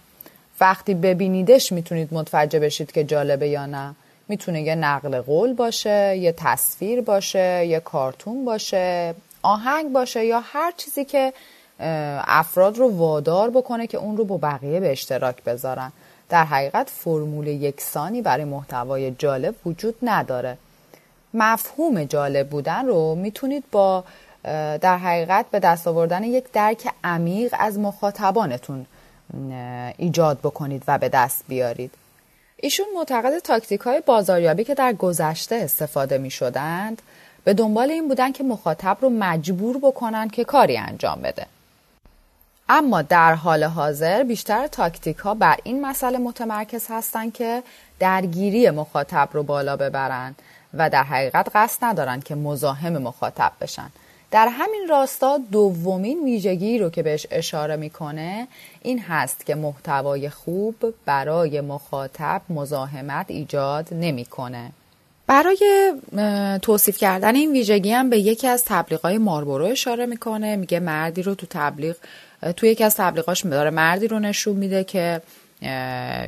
وقتی ببینیدش می‌تونید متوجه بشید که جالبه یا نه. می‌تونه یه نقل قول باشه یه تصویر باشه یه کارتون باشه آهنگ باشه یا هر چیزی که افراد رو وادار بکنه که اون رو با بقیه به اشتراک بذارن. در حقیقت فرمول یکسانی برای محتوای جالب وجود نداره. مفهوم جالب بودن رو می‌تونید با در حقیقت به دست آوردن یک درک عمیق از مخاطبانتون ایجاد بکنید و به دست بیارید. ایشون معتقد تاکتیک های بازاریابی که در گذشته استفاده می شدند به دنبال این بودن که مخاطب رو مجبور بکنن که کاری انجام بده. اما در حال حاضر بیشتر تاکتیک ها بر این مسئله متمرکز هستند که درگیری مخاطب رو بالا ببرن و در حقیقت قصد ندارن که مزاحم مخاطب بشن. در همین راستا دومین ویژگی رو که بهش اشاره می‌کنه این هست که محتوای خوب برای مخاطب مزاحمت ایجاد نمی‌کنه. برای توصیف کردن این ویژگی هم به یکی از تبلیغات ماربورو اشاره می‌کنه میگه مردی رو تو تبلیغ تو یکی از تبلیغاش داره مردی رو نشون میده که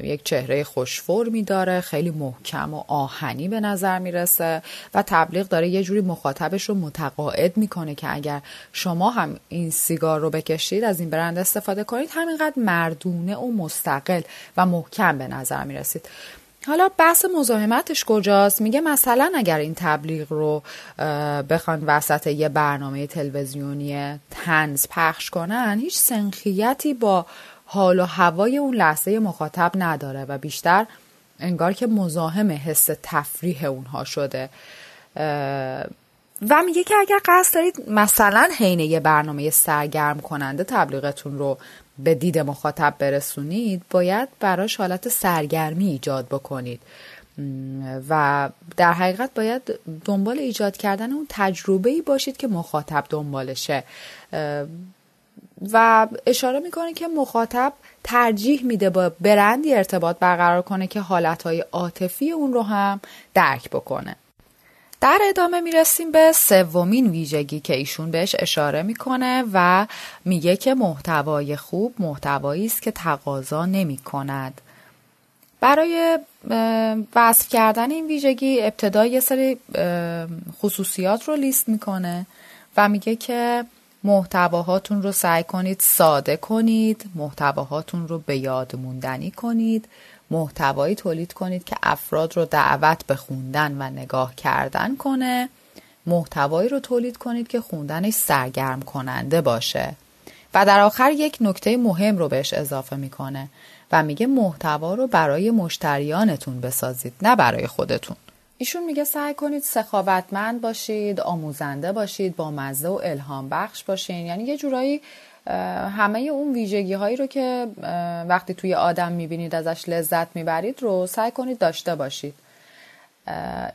یک چهره خوشفرمی داره خیلی محکم و آهنی به نظر می‌رسه و تبلیغ داره یه جوری مخاطبش رو متقاعد می‌کنه که اگر شما هم این سیگار رو بکشید از این برند استفاده کنید همینقدر مردونه و مستقل و محکم به نظر می‌رسید. حالا بحث مزاحمتش کجاست؟ میگه مثلا اگر این تبلیغ رو بخوان وسط یه برنامه تلویزیونی تنز پخش کنن هیچ سنخیتی با حال و هوای اون لحظه مخاطب نداره و بیشتر انگار که مزاحم حس تفریح اونها شده. و میگه که اگر قصد دارید مثلا حین یه برنامه سرگرم کننده تبلیغتون رو به دید مخاطب برسونید باید براش حالت سرگرمی ایجاد بکنید. و در حقیقت باید دنبال ایجاد کردن اون تجربه ای باشید که مخاطب دنبالشه. و اشاره می‌کنه که مخاطب ترجیح میده با برندی ارتباط برقرار کنه که حالتهای عاطفی اون رو هم درک بکنه در ادامه می‌رسیم به سومین ویژگی که ایشون بهش اشاره می‌کنه و میگه که محتوای خوب محتوایی است که تقاضا نمی کند. برای وصف کردن این ویژگی ابتدا یه سری خصوصیات رو لیست می‌کنه و میگه که محتواهاتون رو سعی کنید ساده کنید محتواهاتون رو به یاد موندنی کنید محتوایی تولید کنید که افراد رو دعوت به خوندن و نگاه کردن کنه محتوایی رو تولید کنید که خوندنش سرگرم کننده باشه. و در آخر یک نکته مهم رو بهش اضافه می‌کنه و میگه محتوا رو برای مشتریانتون بسازید نه برای خودتون. ایشون میگه سعی کنید سخاوتمند باشید آموزنده باشید با مزه و الهام بخش باشین. یعنی یه جورایی همه اون ویژگی هایی رو که وقتی توی آدم می‌بینید ازش لذت می‌برید رو سعی کنید داشته باشید.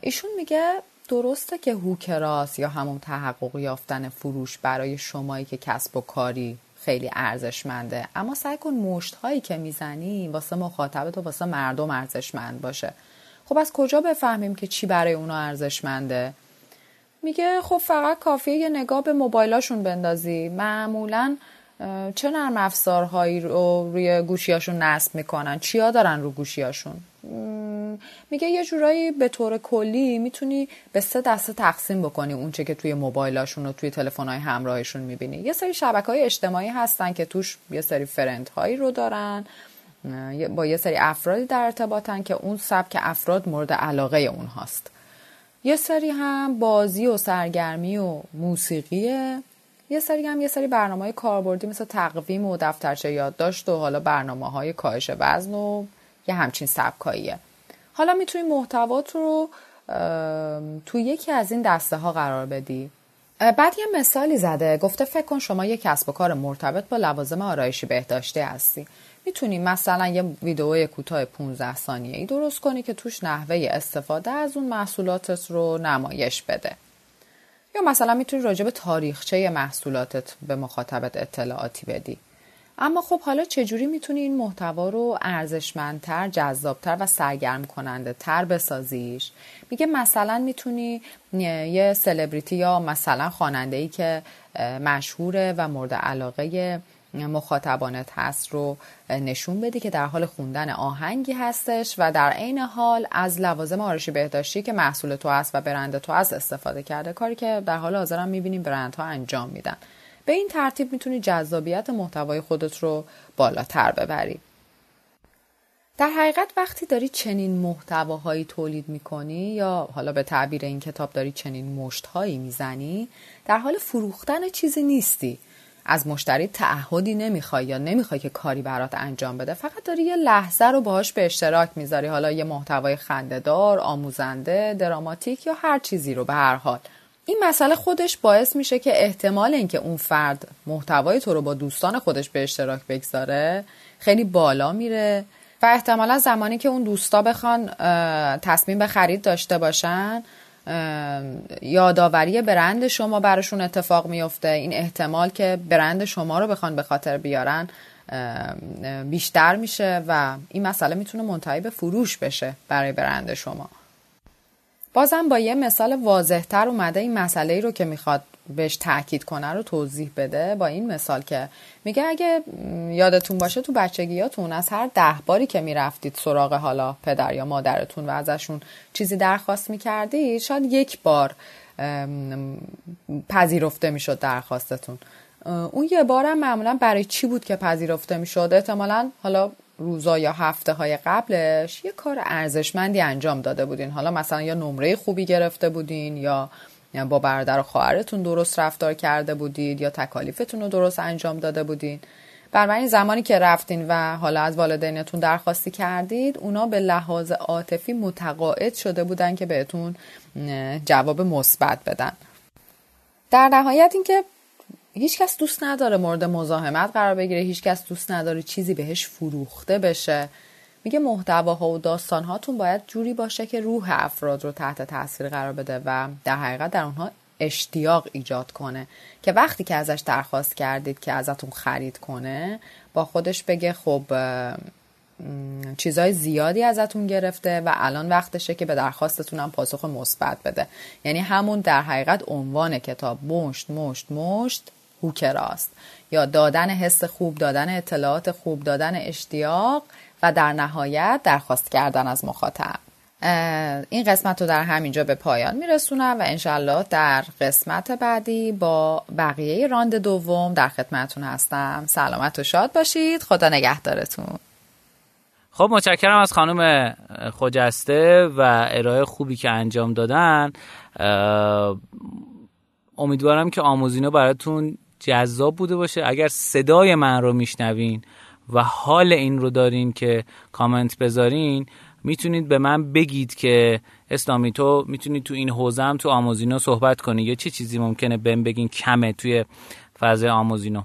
ایشون میگه درسته که هوکراس یا همون تحقق یافتن فروش برای شمایی که کسب و کاری خیلی ارزشمنده. اما سعی کن مشت هایی که می‌زنی واسه مخاطبت و واسه مردم ارزشمند باشه. خب از کجا بفهمیم که چی برای اونا ارزشمنده؟ میگه خب فقط کافیه یه نگاه به موبایلاشون بندازی. معمولا چه نرم افزارهایی رو روی گوشیاشون نصب می‌کنن؟ چیا دارن رو گوشیاشون؟ میگه یه جورایی به طور کلی می‌تونی به سه دسته تقسیم بکنی اونچه که توی موبایلاشون و توی های همراهشون می‌بینی. یه سری شبکه های اجتماعی هستن که توش یه سری فرند هایی رو دارن. با یه سری افرادی در ارتباطن که اون سبک افراد مورد علاقه اونهاست یه سری هم بازی و سرگرمی و موسیقیه. یه سری هم یه سری برنامه های کاربردی مثل تقویم و دفترچه یادداشت و حالا برنامه های کاهش وزن و یه همچین سبکاییه. حالا می‌تونی محتوات رو تو یکی از این دسته ها قرار بدی. بعد یه مثالی زده. گفته فکر کن شما یه کسب و کار مرتبط با لوازم آرایشی بهداشتی هستی. می‌تونی مثلا یه ویدئوی کوتاه 15 ثانیه ای درست کنی که توش نحوه استفاده از اون محصولاتت رو نمایش بده یا مثلا می‌تونی راجع به تاریخچه محصولاتت به مخاطبت اطلاعاتی بدی اما خب حالا چجوری می‌تونی این محتوا رو ارزشمندتر، جذابتر و سرگرم کننده تر بسازیش؟ میگه مثلا می‌تونی یه سلبریتی یا مثلا خواننده که مشهوره و مورد علاقه مخاطبانت هست رو نشون بدی که در حال خوندن آهنگی هستش و در عین حال از لوازم آرایشی بهداشتی که محصول تو هست و برند تو هست استفاده کرده. کاری که در حال حاضر هم می‌بینیم برندها انجام میدن. به این ترتیب می‌تونی جذابیت محتوای خودت رو بالاتر ببری. در حقیقت وقتی داری چنین محتواهایی تولید می‌کنی یا حالا به تعبیر این کتاب داری چنین مشتهایی می‌زنی در حال فروختن چیزی نیستی. از مشتری تعهدی نمی‌خوای یا نمی‌خوای که کاری برات انجام بده فقط داری یه لحظه رو باهاش به اشتراک می‌ذاری. حالا یه محتوای خندهدار آموزنده دراماتیک یا هر چیزی رو به هر حال. این مسئله خودش باعث میشه که احتمال اینکه اون فرد محتوای تو رو با دوستان خودش به اشتراک بگذاره خیلی بالا میره و احتمالا زمانی که اون دوستا بخوان تصمیم به خرید داشته باشن یادآوری برند شما براشون اتفاق میفته. این احتمال که برند شما رو بخوان به خاطر بیارن بیشتر میشه و این مسئله می‌تونه منتهی به فروش بشه برای برند شما. بازم با یه مثال واضحتر اومده این مسئله ای رو که می‌خواد بهش تاکید کنه رو توضیح بده با این مثال که میگه اگه یادتون باشه تو بچگیاتون از هر ده باری که می‌رفتید سراغ حالا پدر یا مادرتون و ازشون چیزی درخواست می‌کردید شاید یک بار پذیرفته می‌شد درخواستتون. اون یه بارم معمولا برای چی بود که پذیرفته می‌شد؟ احتمالا حالا روزا یا هفته های قبلش یه کار ارزشمندی انجام داده بودین. حالا مثلا یا نمره خوبی گرفته بودین یا یا با برادر و خواهرتون درست رفتار کرده بودید یا تکالیفتون رو درست انجام داده بودین. این زمانی که رفتین و حالا از والدینتون درخواستی کردید اونا به لحاظ عاطفی متقاعد شده بودن که بهتون جواب مثبت بدن. در نهایت اینکه هیچکس دوست نداره مورد مزاحمت قرار بگیره هیچکس دوست نداره چیزی بهش فروخته بشه. میگه محتواها و داستانهاتون باید جوری باشه که روح افراد رو تحت تاثیر قرار بده و در حقیقت در اونها اشتیاق ایجاد کنه. که وقتی که ازش درخواست کردید که ازتون خرید کنه با خودش بگه خب چیزای زیادی ازتون گرفته و الان وقتشه که به درخواستتون هم پاسخ مثبت بده. یعنی همون در حقیقت عنوان کتاب مشت مشت مشت هوکراست. یا دادن حس خوب دادن اطلاعات خوب دادن اشتیاق و در نهایت درخواست کردن از مخاطب. این قسمت رو در همینجا به پایان میرسونم و انشالله در قسمت بعدی با بقیه راند دوم در خدمتون هستم. سلامت و شاد باشید. خدا نگهدارتون. خب متشکرم از خانم خجسته و ارائه خوبی که انجام دادن. امیدوارم که آموزینو براتون جذاب بوده باشه. اگر صدای من رو میشنوین و حال این رو دارین که کامنت بذارین می‌تونید به من بگید که اسلامی تو می‌تونید تو این حوزم تو آموزینو صحبت کنی. یا چه چیزی ممکنه بهم بگین کمه توی فضای آموزینو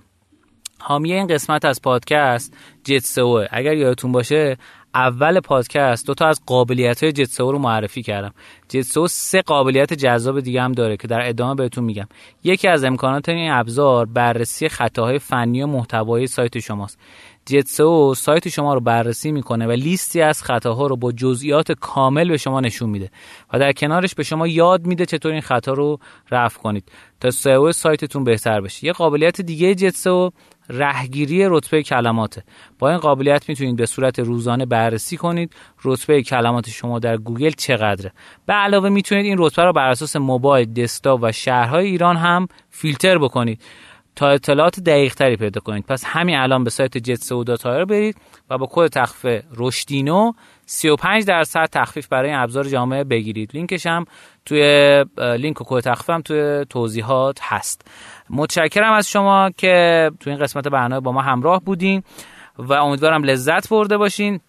حامی این قسمت از پادکست جتسوه اگر یادتون باشه اول پادکست دو تا از قابلیت های جتسو رو معرفی کردم. جتسو سه قابلیت جذاب دیگه هم داره که در ادامه بهتون میگم. یکی از امکانات این ابزار بررسی خطاهای فنی و محتوایی سایت شماست. جتسو سایت شما رو بررسی می‌کنه و لیستی از خطاها رو با جزئیات کامل به شما نشون میده و در کنارش به شما یاد میده چطور این خطا رو رفع کنید تا سئو سایتتون بهتر بشه. یه قابلیت دیگه جتسو رهگیری رتبه کلماته. با این قابلیت می‌تونید به صورت روزانه بررسی کنید رتبه کلمات شما در گوگل چقدره. به علاوه می‌تونید این رتبه رو بر اساس موبایل دسکتاپ و شهرهای ایران هم فیلتر بکنید. تا اطلاعات دقیق تری پیدا کنید. پس همین الان به سایت جت SEO dot ir برید و با کد تخفیف رشدینو 35 درصد تخفیف برای این ابزار جامع بگیرید. لینکش هم توی لینک و کد تخفیف هم توی توضیحات هست. متشکرم از شما که توی این قسمت برنامه با ما همراه بودین و امیدوارم لذت برده باشین.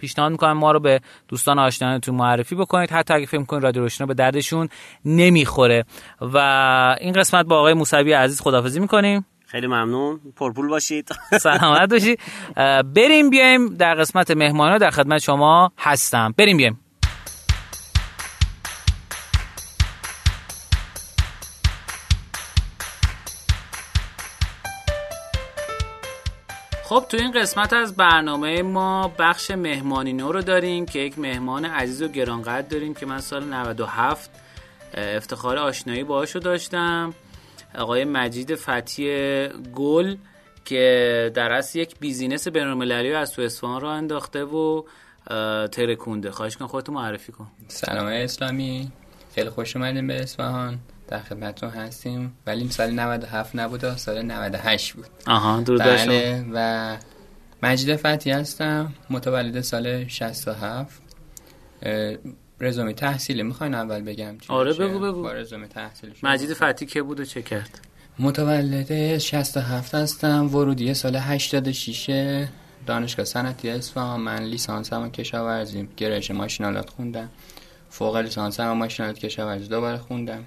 پیشنهاد می‌کنم ما رو به دوستان آشنایانتون معرفی بکنید. حتی اگه فکر کنید رادیو روشنا به دردشون نمی‌خوره. و این قسمت با آقای موسوی عزیز خدافزی می‌کنیم. خیلی ممنون. پرپول باشید. سلامت باشید بریم بیایم در قسمت مهمانه در خدمت شما هستم. بریم بیایم. خب تو این قسمت از برنامه ما بخش مهمانی نو رو داریم که یک مهمان عزیز و گرانقدر داریم که من سال 97 افتخار آشنایی باهاشو داشتم. آقای مجید فتی گل که در اصل یک بیزینس بین‌المللی از تو اصفهان رو انداخته و ترکونده. خواهش کن خودتو معرفی کن. سلام اسلامی. خیلی خوش اومدیم به اصفهان. در خدمتتون هستیم. ولی سال 97 نبود سال 98 بود. آها دور بله و مجید فتی هستم. متولد سال 67 رزومه تحصیلی. می‌خواین اول بگم آره بگو بگو. رزومه تحصیلی مجید فتی که بود و چه کرد؟ متولد 67 هستم. ورودی سال 86 دانشگاه صنعتی اصفهان. من لیسانسمو کشاورزی گرایش ماشینالات خوندم. فوق لیسانسمو ماشینالات کشاورزی دوباره خوندم.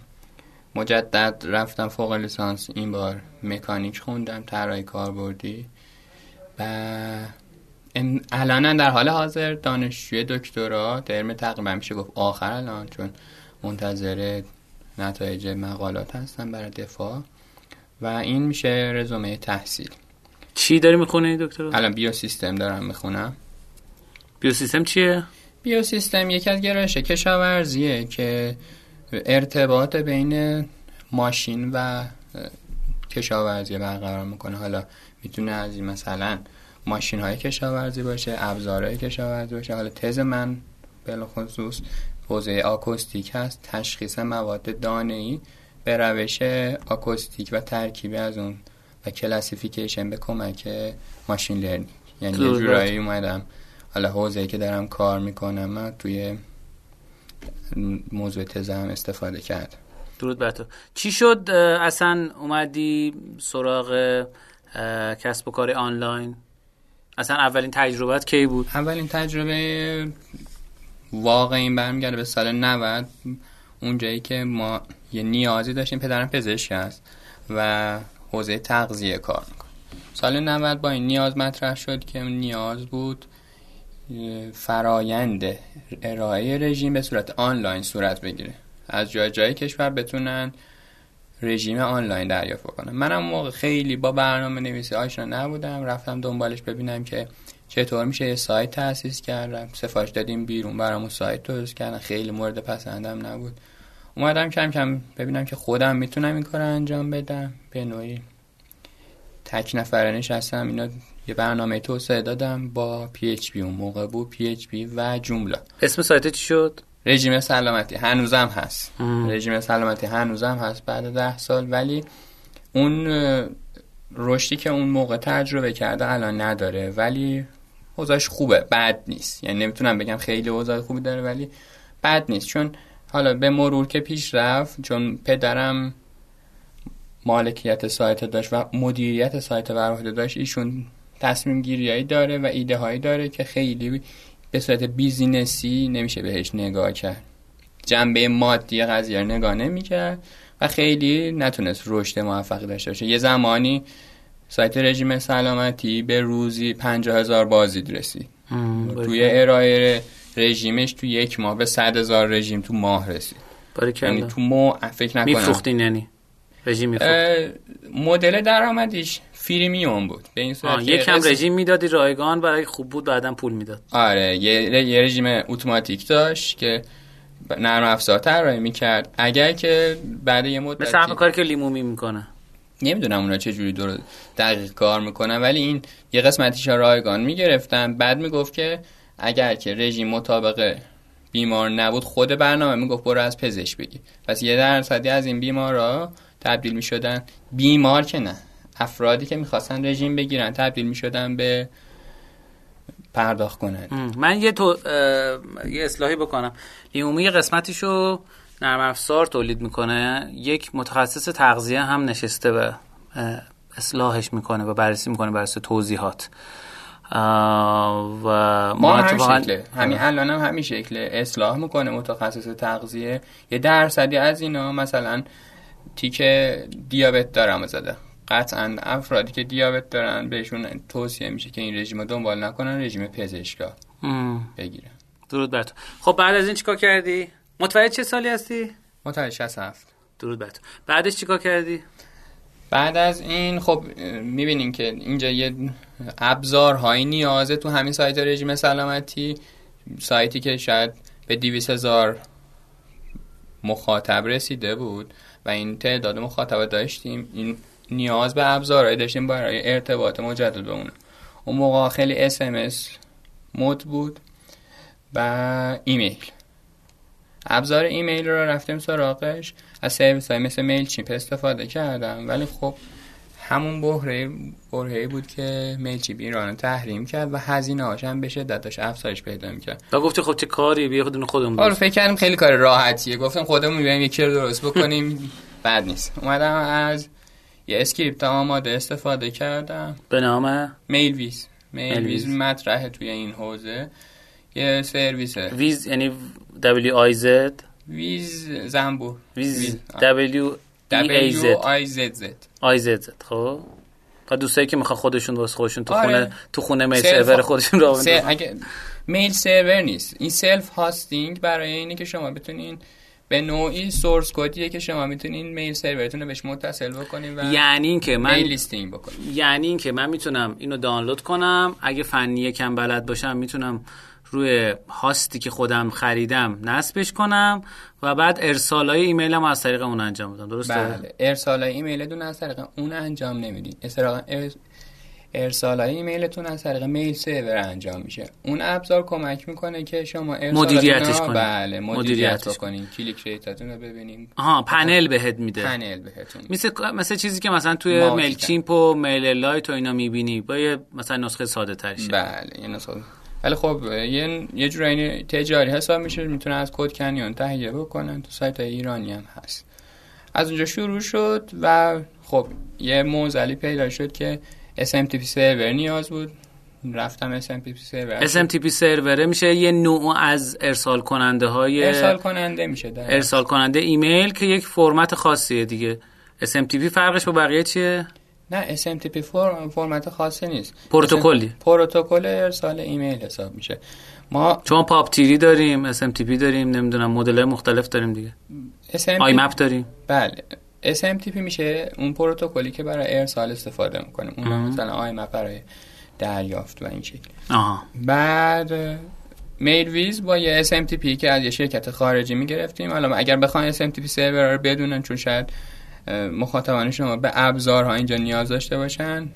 مجدد رفتم فوق لیسانس این بار. مکانیک خوندم طراحی کاربردی و الان در حال حاضر دانشجوی دکترا درم تقریبا میشه گفت آخر الان چون منتظر نتایج مقالات هستم برای دفاع. و این میشه رزومه تحصیل. چی داری می‌خونی دکتر؟ الان بیو سیستم دارم می‌خونم. بیو سیستم چیه؟ بیو سیستم یکی از گرایش کشاورزیه که ارتباط بین ماشین و کشاورزی برقرار می‌کنه. حالا می‌تونه از این مثلا ماشین های کشاورزی باشه ابزارهای کشاورزی باشه. حالا تز من خصوص حوزه آکوستیک هست. تشخیص مواد دانه ای به روش آکوستیک و ترکیبی از اون و classification به کمک machine learning. یعنی یه جورایی اومدم. حالا حوزه که دارم کار می‌کنم من توی موضوع تزم استفاده کرد. درود بر تو. چی شد؟ اصلا اومدی سراغ کسب و کار آنلاین؟ اصلا اولین تجربت کی بود؟ اولین تجربه واقعی برمیگرده به سال 90 اونجایی که ما یه نیازی داشتیم پدرم پزشک است و حوزه تغذیه کار می‌کنه. سال 90 با این نیاز مطرح شد که نیاز بود فرایند ارائه رژیم به صورت آنلاین صورت بگیره. از جای جای کشور بتونن رژیم آنلاین دریافت کنم منم موقع خیلی با برنامه نویسی آشنا نبودم. رفتم دنبالش ببینم که چطور میشه یه سایت تاسیس کردم. سفارش دادیم بیرون برامون سایت درست کردن. خیلی مورد پسندم نبود. اومدم کم کم ببینم که خودم می‌تونم این کار انجام بدم. به نوعی تک نفره نشستم. اینا یه برنامه توسعه دادم با PHP اون موقع بود PHP و Joomla. اسم سایت چی شد؟ رژیم سلامتی هنوزم هست. رژیم سلامتی هنوزم هست بعد ده سال ولی اون رشدی که اون موقع تجربه کرده الان نداره ولی اوضاعش خوبه. بد نیست. یعنی نمی‌تونم بگم خیلی اوضاع خوبی داره ولی بد نیست. چون حالا به مرور که پیش رفت چون پدرم مالکیت سایت داشت و مدیریت سایت بر داشت ایشون تصمیم گیریایی داره و ایده هایی داره که خیلی به صورت بیزینسی نمیشه بهش نگاه کرد. جنبه مادی قضیه رو نگاه نمی‌کرد و خیلی نتونست رشد موفقی داشته باشه. یه زمانی سایت رژیم سلامتی به روزی پنجاه هزار بازدید رسید. توی ارائه رژیمش تو یک ماه به صد هزار رژیم تو ماه رسید. یعنی تو ماه فکر نکنم. میفروختین یعنی؟ رژیم مدل درآمدیش. فریمیوم بود. به این صورت یکم رژیم می‌دادی رایگان و اگه خوب بود بعدا پول می‌داد. آره یه, یه رژیم اتوماتیک داشت که نرم افزار طراحی می‌کرد. اگر که بعد یه مدت مثل همه کاری که لیمومی می‌کنه. نمی‌دونم اونا چه جوری دور دقیق کار می‌کنن ولی این یه قسمتیش رایگان می‌گرفتن. بعد می‌گفت که اگر که رژیم مطابق بیمار نبود خود برنامه می‌گفت برو از پزشک بگی پس یه درصدی از این بیمارا تبدیل می‌شدن. بیمار که نه. افرادی که می‌خواستن رژیم بگیرن تبدیل می‌شدن به پرداخت کنن. من یه تو... یه اصلاحی بکنم. لیمومی قسمتیشو نرم افزار تولید می‌کنه. یک متخصص تغذیه هم نشسته و اصلاحش می‌کنه و بررسی می‌کنه بر توضیحات. و ما هم شکله. همین الان هم همین شکله. اصلاح می‌کنه متخصص تغذیه. یه درصدی از اینا مثلا تیک دیابت دارم زده قطعا افرادی که دیابت دارن بهشون توصیه میشه که این رژیم رو دنبال نکنن رژیم پزشکا بگیرن. درود بر تو. خب بعد از این چیکار کردی؟ متولد چه سالی هستی؟ متولد 67 درود بر تو. بعدش چیکار کردی؟ بعد از این خب می‌بینین که اینجا یه ابزارهایی نیازه تو همین سایت رژیم سلامتی. سایتی که شاید به 200 هزار مخاطب رسیده بود و این تعداد مخاطب داشتیم. این نیاز به ابزارهایی داشتیم برای ارتباط مجدد بمونه اون. موقع خیلی SMS مد بود و ایمیل. ابزار ایمیل رو رفتیم سراغش. از سرویس های مثل Mailchimp استفاده کردم. ولی خب همون برهه برهه بود که Mailchimp ایران تحریم کرد و هزینه هاش هم به شدت داشت افزایش پیدا می‌کرد. و گفتی خب چه کاری؟ بیا خودمون خودمون آره فکر کردم خیلی کار راحتیه. گفتم خودمون بیایم یکی رو درست بکنیم. بد نیست. اومدم از یه script آماده استفاده کردم. به نام؟ MailWizz MailWizz مطرحه توی این حوزه. یه سرویسه Wizz یعنی W I Z Wizz زنبور. Wizz W I Z I Z Z I Z Z خب. و دوستایی که می‌خواد خودشون واسه خودشون تو خونه تو خونه mail server خودشون را اگه mail server نیست. این self hosting برای اینه که شما بتونین به نوعی source code یه که شما می‌تونین mail server تون رو بهش متصل بکنین و یعنی اینکه من mail listing بکنین یعنی اینکه من می‌تونم اینو دانلود کنم. اگه فنی کم بلد باشم می‌تونم روی host ی که خودم خریدم نصبش کنم و بعد ارسال های ایمیلم از طریق اون انجام بدم. درسته؟ بله. ارسال ایمیلتون از طریق اون انجام نمیدین. ارسال های ایمیلتون از طریق mail server انجام میشه. اون ابزار کمک می‌کنه که شما مدیریتش کنید. بله مدیریت مدیریتش بکنین. click rate اتون رو ببینین. آها پنل بهت میده. پنل بهتون. مثل مثل چیزی که مثلا توی market. Mailchimp و MailerLite و اینا می‌بینی. با یه مثلا نسخه ساده ترشه بله یه نسخه. ولی خب یه یه جورایی تجاری حساب میشه. می‌تونه از کد کنیون تهیه بکنن. تو سایت ایرانی هم هست. از اونجا شروع شد و خب یه موزلی پیدا شد که SMTP سرور نیاز بود. رفتم SMTP سرور SMTP سروره میشه یه نوع از ارسال کننده های ارسال کننده میشه در ارسال کننده ایمیل که یک فرمت خاصیه دیگه. SMTP فرقش با بقیه چیه؟ نه SMTP فرم فرمت خاصی نیست. پروتکلی. پروتکل ارسال ایمیل حساب میشه. ما چون POP three داریم SMTP داریم نمی‌دونم مدل مختلف داریم دیگه. SMTP IMAP داریم. بله. SMTP میشه اون پروتکلی که برای ارسال استفاده می‌کنیم. اون مثلا IMAP برای دریافت و این شکل بعد MailWizz با یه SMTP که از یه شرکت خارجی می‌گرفتیم. حالا اگر بخواین SMTP server رو بدونن چون شاید مخاطبان شما به ابزارها اینجا نیاز داشته باشن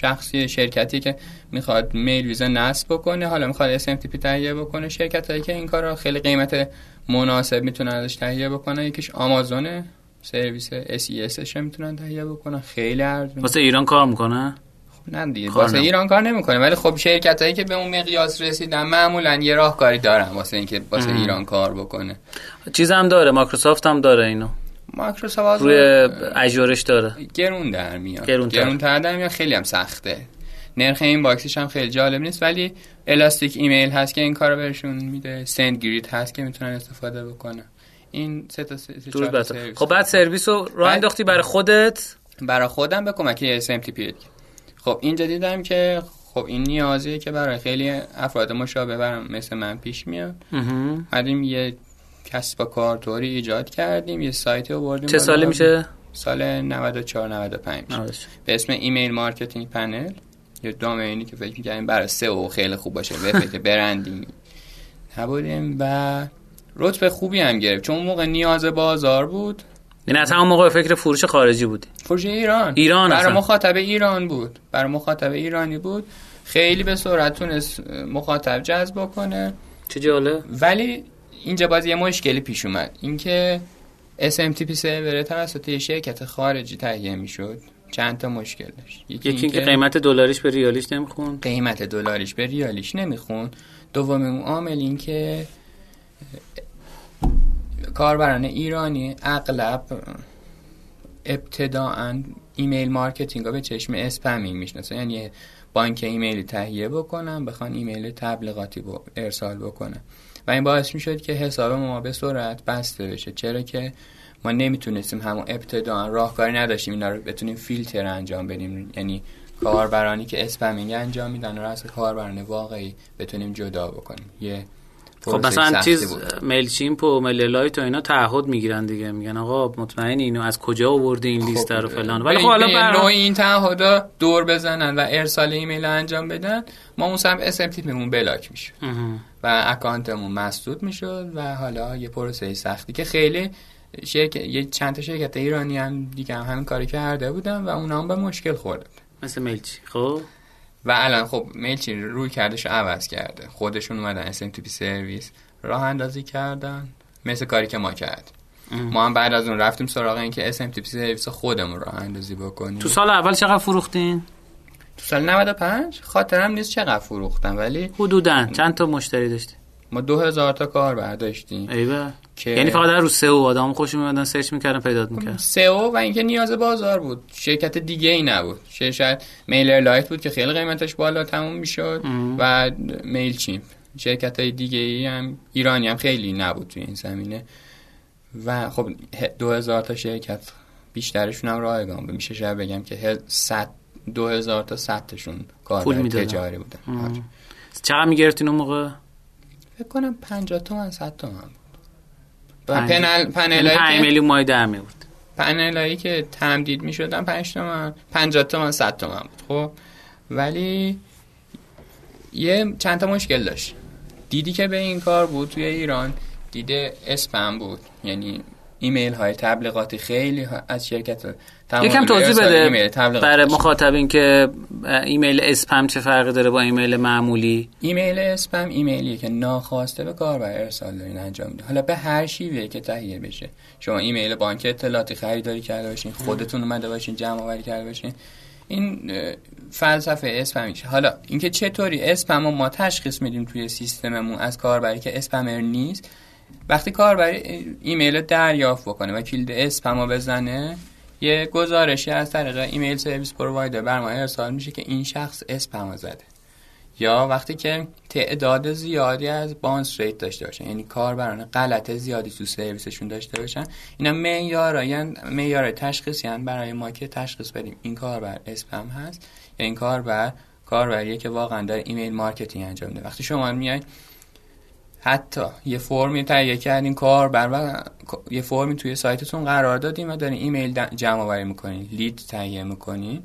شخصی شرکتی که می‌خواد میل ویز نصب بکنه حالا می‌خواد SMTP تهیه بکنه شرکت هایی که این کار رو خیلی قیمت مناسب می‌تونن ازش تهیه بکنن یکیش آمازونه سرویس SES ش می‌تونن تهیه بکنن. خیلی ارزونه واسه ایران کار می‌کنه؟ نه دیگه. واسه. ایران کار نمی‌کنه ولی خب شرکت هایی که به اون مقیاس رسیدن معمولا یه راهکاری دارن واسه اینکه واسه ایران کار بکنه. چیز هم داره مایکروسافت هم داره اینو. مایکروسافت روی Azure ش داره. گرون در میاد. گرونتر. گرونتر در میاد خیلی هم سخته. نرخ inbox ش هم خیلی جالب نیست ولی Elastic Email هست که این کارو بهشون میده. SendGrid هست که می‌تونن استفاده بکنن. این سه تا سه سه چهار تا. سرویس خب بعد سرویس رو راه انداختی برای خودت؟ برای خودم به کمک SMTP خب اینجا دیدم که خب این نیازیه که برای خیلی افراد مشابه برام مثل من پیش میاد. بعدیم یه کسب و کار طوری ایجاد کردیم. یه سایتی رو بردیم چه. سالی میشه؟ سال 94 95 نودش. به اسم Email Marketing Panel. یه domain ی که فکر می‌کردیم برای SEO خیلی خوب باشه. به فکر branding. نبودیم و رتبه خوبی هم گرفت. چون موقع نیاز بازار بود. یعنی از همون موقع فکر فروش خارجی بودی فروش ایران. ایران برای اصلا. مخاطب ایران بود. برای مخاطب ایرانی بود. خیلی به سرعت تونست مخاطب جذب کنه چه جالب. ولی اینجا باز یه مشکلی پیش اومد. اینکه SMTP سرور توسط یه شرکت خارجی تهیه می‌شد. چند تا مشکل داشت. یکی اینکه قیمت دلاریش به ریالیش نمیخون قیمت دلاریش به ریالیش نمیخون دوم اون عامل این که کاربران ایرانی اغلب ابتداعا email marketing رو به چشم spamming می‌شناسه یعنی بانک ایمیلی تهیه بکنن بخوان ایمیل تبلیغاتی ارسال بکنن. و این باعث می‌شد که حساب ما به سرعت بسته بشه. چرا که ما نمی‌تونستیم همون ابتداعا راهکاری نداشتیم. اینا رو بتونیم فیلتر انجام بدیم. یعنی کاربرانی که spamming انجام میدن رو از کاربران واقعی بتونیم جدا بکنیم. یه خب مثلا چیز بود. Mailchimp و MailerLite و اینا تعهد می‌گیرن دیگه. میگن آقا مطمئن اینو از کجا آوردی این لیست رو فلان؟ ولی خب حالا به بر- نوعی این تعهدا دور بزنن و ارسال ایمیل انجام بدن ما اون سم اسمتیمون بلاک میشه. و اکانتمون مسدود می‌شد و حالا یه پروسه سختی که خیلی شرکت یه چند تا شرکت ایرانی هم دیگه هم همین کاری کرده بودن و اونا هم به مشکل خورده. مثل میلچی خب؟ و الان خب میلچی روی کردش رو عوض کرده. خودشون اومدن SMTP سرویس راه اندازی کردن مثل کاری که ما کردیم. ما هم بعد از اون رفتیم سراغ این که SMTP سرویس خودمون راه اندازی بکنیم. تو سال اول چقدر فروختین؟ تو سال 95 خاطرم نیست چقدر فروختم ولی حدودا. چند تا مشتری داشتی؟ ما 2000 تا کار برداشتیم. ایوه. که یعنی فقط از رو SEO آدم خودش میومدن search می‌کردن پیدا می‌کردن. SEO و اینکه نیاز بازار بود. شرکت دیگه ای نبود. شرکت MailerLite بود که خیلی قیمتش بالا تموم می‌شد و Mailchimp شرکت های دیگه ای هم ایرانی هم خیلی نبود توی این زمینه. و خب 2000 تا شرکت بیشترشون هم رایگان بود. میشه شاید بگم که 100 2000 تا 100 تاشون می‌دادن. تجاری بودن. آره. چقدر می‌گرفتین اون موقع؟ فکر کنم 50 تومن 100 تومن بود. پنل یعنی پنل 5 میلیون مای در میورد پنل هایی که تمدید می شدن 5 تومن 50 تومن 100 تومن بود خب؟ ولی یه چند تا مشکل داشت. دیدی که به این کار بود توی ایران دیده اسپم بود. یعنی ایمیل های تبلیغاتی خیلی ها- از شرکت یکم توضیح بده برای. مخاطبین که ایمیل اسپم چه فرقی داره با ایمیل معمولی. ایمیل اسپم ایمیلیه که ناخواسته به کاربر ارسال دارین انجام میده. حالا به هر شیوه که تهیه بشه. شما ایمیل بانک اطلاعاتی خریداری کرده باشین خودتون اومده باشین جمع آوری کرده باشین. این فلسفه اسپم میشه. حالا اینکه چطوری اسپم رو ما تشخیص میدیم توی سیستممون از کاربری که spammer نیست وقتی کاربر ایمیل دریافت بکنه و کلید اسپم رو بزنه یه گزارشی از طریق email service provider بر ما ارسال میشه که این شخص اسپم رو زده. یا وقتی که تعداد زیادی از bounce rate داشته باشن یعنی کاربران غلط زیادی تو سرویسشون داشته باشن اینا معیارای معیار تشخیصی هن برای ما که تشخیص بدیم این کاربر اسپم هست. یا این کاربر کاربریه که واقعا داره email marketing انجام میده. وقتی شما میای حتی یه فرمی تهیه کردین کاربر و یه فرمی توی سایتتون قرار دادین و دارین ایمیل جمع آوری می‌کنین lead تهیه می‌کنین.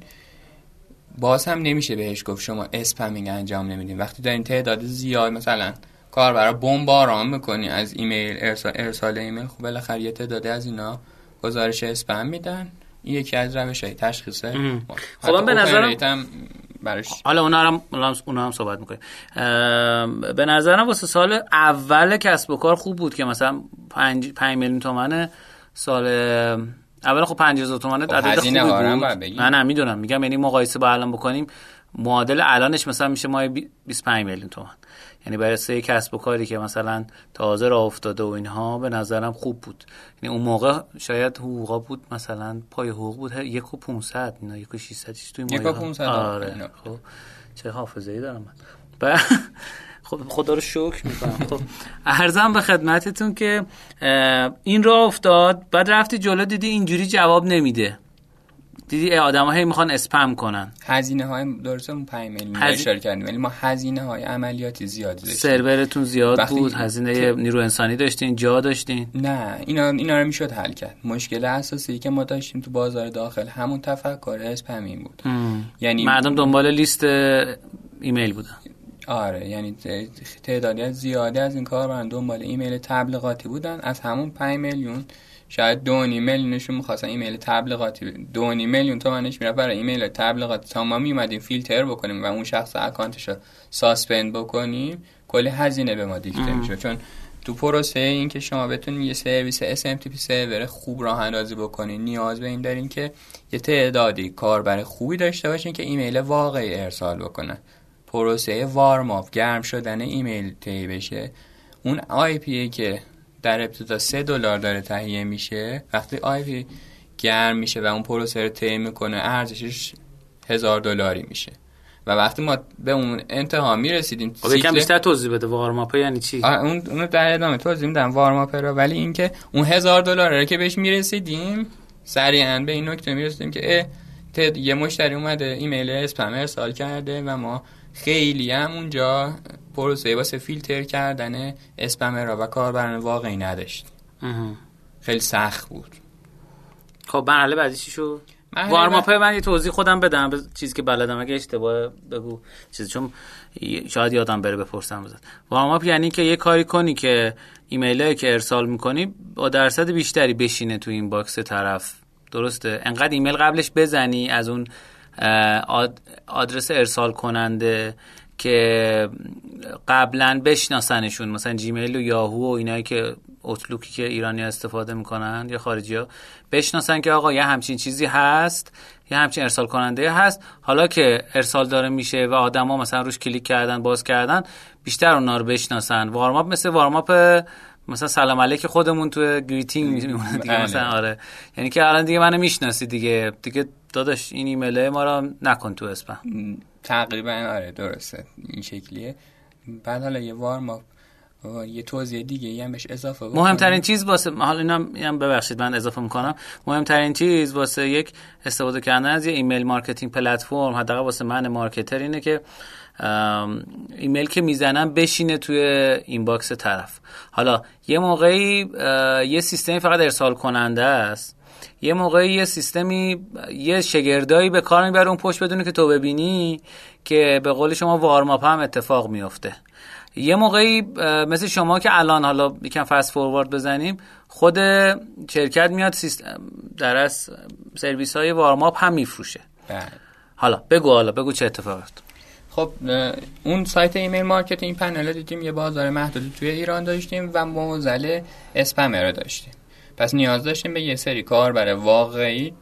باز هم نمیشه بهش گفت شما spamming انجام نمیدین. وقتی دارین تعداد زیاد مثلا کاربرا بمباران می‌کنی از ایمیل ارسال, ارسال ایمیل خب بالاخره یه تعدادی از اینا گزارش اسپم میدن. این یکی از روش های تشخیصه. خب به نظرم- براش. حالا اونا هم اونا هم صحبت می‌کنیم. به نظرم واسه سال اول کسب و کار خوب بود که مثلا 5 5 میلیون تومن سال اول خب 50000 تومن عدد خوبی هم بود. بگیم. نه نه می‌دونم. میگم یعنی مقایسه با الان بکنیم معادل الانش مثلا میشه ماه بی- 25 میلیون تومن. یعنی برای سه کسب و کاری که مثلا تازه راه افتاده و اینها به نظرم خوب بود. یعنی اون موقع شاید حقوقا بود مثلا پای حقوق بود یک و 500 اینا یک و 600 چیز توی یک و مایه ها. 500 آره. خب. چه حافظه ای دارم من. ب- خب خدا رو شکر می‌کنم. خب ارزم به خدمتتون که این راه افتاد بعد رفتی جلو دیدی اینجوری جواب نمیده. دیدی آدم هی می‌خوان اسپم کنن. هزینه های درسته اون 5 میلیون هزی- اشاره کردیم ولی ما هزینه های عملیاتی زیادی داشتیم. سرورتون زیاد وقتی بود هزینه ت- نیرو انسانی داشتین جا داشتین؟ نه اینا اینا رو می‌شد حل کرد. مشکل اساسی که ما داشتیم تو بازار داخل همون تفکر spamming بود. یعنی مردم دنبال لیست ایمیل بودن. آره یعنی تعدادی از زیادی از این کاربران دنبال ایمیل تبلیغاتی بودن. از همون 5 میلیون شاید دو میلیونشون می‌خواستن ایمیل تبلیغاتی دو میلیون تومنش می‌رفت برای ایمیل تبلیغاتی تا ما میومدیم فیلتر بکنیم و اون شخص اکانتش رو suspend بکنیم کلی هزینه به ما دیکته میشه چون تو پروسه این که شما بتونید یه سرویس SMTP server خوب راه اندازی بکنین نیاز به این دارین که یه تعدادی کاربر خوبی داشته باشین که ایمیل واقعی ارسال بکنن. پروسه warm گرم شدن ایمیل طی بشه. اون آی پی که در ابتدا سه دلار داره تهیه میشه. وقتی آی پی گرم میشه و اون پروسه رو طی می‌کنه ارزشش هزار دلاری میشه. و وقتی ما به اون انتها می‌رسیدیم خب یکم بیشتر توضیح بده. warm up ه یعنی چی؟ اون اونو در ادامه توضیح میدم warm up رو. ولی اینکه اون هزار دلار رو که بهش می‌رسیدیم سریعا به این نکته می‌رسیدیم که اه، یه مشتری اومده ایمیل اسپم ارسال کرده و ما خیلی هم اونجا پروسه واسه فیلتر کردن spammer ا و کاربران واقعی نداشت. خیلی سخت بود. خب مرحله بعدی چی شد؟ مرحله warm up ه من یه توضیح خودم بدم به چیزی که بلدم. اگه اشتباه بگو چیزی چون شاید یادم بره بپرسم بزن warm up یعنی که یه کاری کنی که ایمیل که ارسال می‌کنی با درصد بیشتری بشینه تو inbox طرف. درسته؟ انقدر ایمیل قبلش بزنی از اون آدرس ارسال کننده که قبلا بشناسنشون مثلا Gmail و یاهو و اینایی که Outlook ی که ایرانی استفاده می‌کنن یا خارجی ها بشناسن که آقا یه همچین چیزی هست یه همچین ارسال کننده هست. حالا که ارسال داره میشه و آدما مثلا روش کلیک کردن باز کردن بیشتر اونا رو بشناسن. warm up مثل warm up مثلا سلام علیک خودمون تو greeting میمونه دیگه بله. مثلا آره. یعنی که الان دیگه منو می‌شناسی دیگه. دیگه داداش این ایمیل ما رو نکن تو اسپم. تقریبا آره درسته این شکلیه. بعد حالا یه warm یه توضیح دیگه هم بهش اضافه مهمترین چیز واسه حالا اینا ببخشید من اضافه می‌کنم. مهمترین چیز واسه یک استفاده کردن از یه email marketing platform حداقل واسه من marketer اینه که ایمیل که می‌زنم بشینه توی inbox طرف. حالا یه موقعی یه سیستمی فقط ارسال کننده است. یه موقعی یه سیستمی یه شگردایی به کار می‌بره اون پشت بدونه که تو ببینی که به قول شما وارماپ هم اتفاق میفته یه موقعی مثل شما که الان حالا یکم فست فوروارد بزنیم خود شرکت میاد سیستم در از سرویس های وارماپ هم میفروشه. بله. حالا بگو حالا بگو چه اتفاقی خب اون سایت email marketing پنل دیدیم یه بازار محدودی توی ایران داشتیم و معضل spammer رو داشتیم. پس نیاز داشتیم به یه سری کاربر واقعی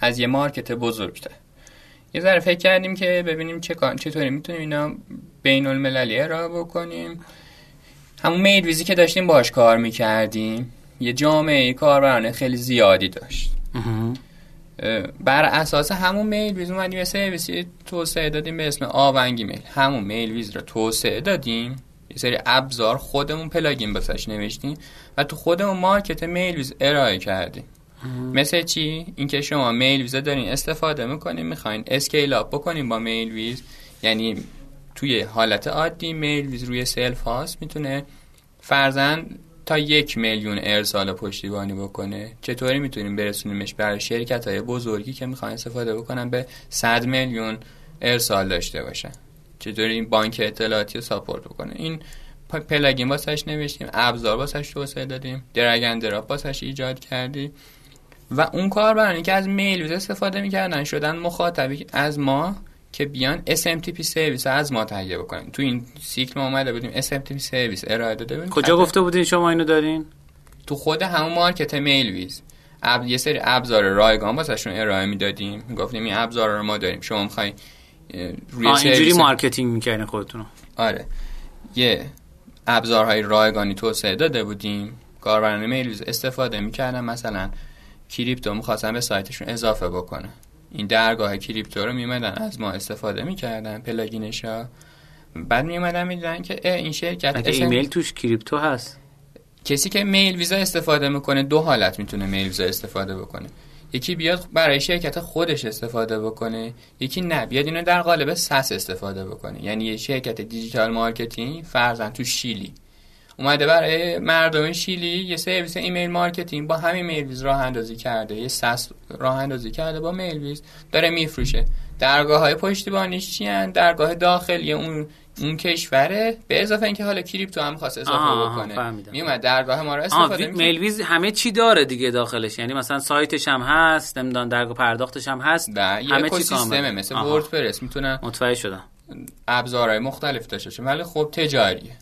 از یه market بزرگتر. یه ذره فکر کردیم که ببینیم چه چطوری می‌تونیم اینا بین المللی ارائه بکنیم. همون MailWizz ی که داشتیم باش کار می‌کردیم. یه جامعه کاربرانه خیلی زیادی داشت. بر اساس همون MailWizz اومدیم یه سرویسی توسعه دادیم به اسم آونگ ایمیل. همون MailWizz رو توسعه دادیم. یه سری ابزار خودمون پلاگین بسش نوشتیم و تو خودمون مارکت MailWizz ارائه کردیم. مثل چی؟ اینکه شما MailWizz دارین استفاده می‌کنین می‌خواین scale up بکنین با MailWizz یعنی توی حالت عادی MailWizz روی self host می‌تونه فرضا تا یک میلیون ارسال پشتیبانی بکنه. چطوری می‌تونیم برسونیمش برای شرکت های بزرگی که می‌خوان استفاده بکنن به 100 میلیون ارسال داشته باشن؟ چطوری این بانک اطلاعاتی رو support بکنه. این پلاگین واسش نوشتیم ابزار واسش توسعه دادیم drag drop واسش ایجاد کردیم و اون کار برای که از میل استفاده می‌کردن شدن مخاطبی از ما که بیان SMTP service از ما تهیه بکنیم تو این سیکل ما اومده بودیم SMTP service ارائه داده بودیم. کجا گفته بودین شما اینو دارین؟ تو خود همون مارکت MailWizz. یه سری ابزار رایگان واسهشون ارائه می‌دادیم. گفتیم این ابزار رو ما داریم. شما می‌خوای روی اینجوری marketing می‌کردین خودتون آره. یه ابزارهای رایگانی توسعه داده بودیم. کاربران میل استفاده می‌کردن. مثلا کریپتو می‌خواستن به سایتشون اضافه بکنه این درگاه کریپتو رو میمدن از ما استفاده می‌کردن. پلاگینش ها بعد میومدن میدن که این شرکت ایمیل توش کریپتو هست؟ کسی که MailWizz استفاده می‌کنه دو حالت می‌تونه MailWizz استفاده بکنه. یکی بیاد برای شرکت خودش استفاده بکنه یکی نه. بیاد اینو در قالب SaaS استفاده بکنه. یعنی یه شرکت digital marketing فرضا تو شیلی. اومده برای مردم شیلی یه سرویس email marketing با همین میل راه اندازی کرده. یه SaaS راه اندازی کرده با میل داره میفروشه. درگاه های پشتیبانیش چی هن؟ درگاه داخلی اون اون کشوره به اضافه اینکه حالا کریپتو هم خواست اضافه بکنه. میومد درگاه ما رو استفاده میل ویز همه چی داره دیگه داخلش. یعنی مثلا سایتش هم هست نمی‌دونم درگاه پرداختش هم هست. همه چی سیستمه مثل WordPress. می‌تونه متوجه شدم. ابزارهای مختلف داشته باشه ولی خب تجاریه.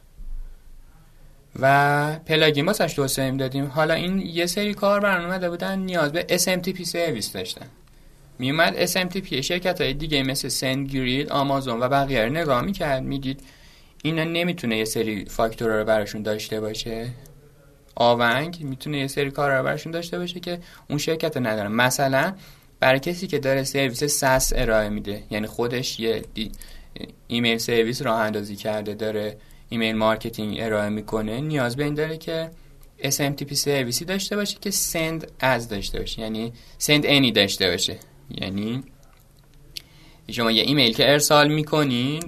و پلاگین واسش توسعه دادیم. حالا این یه سری کار برنامه اومده بودن نیاز به SMTP service داشتن. میومد SMTP شرکت های دیگه مثل SendGrid آمازون و بقیه رو نگاه می‌کرد. می‌دید اینا نمی‌تونه یه سری فاکتور رو براشون داشته باشه. آونگ می‌تونه یه سری کار رو براشون داشته باشه که اون شرکت رو نداره مثلا برای کسی که داره سرویس ساس ارائه میده یعنی خودش یه ایمیل سرویس راه اندازی کرده داره ایمیل مارکتینگ ارائه می‌کنه نیاز به این داره که SMTP سرویسی داشته باشه که سند از داشته باشه. یعنی سند انی داشته باشه. یعنی شما یه ایمیل که ارسال می‌کنین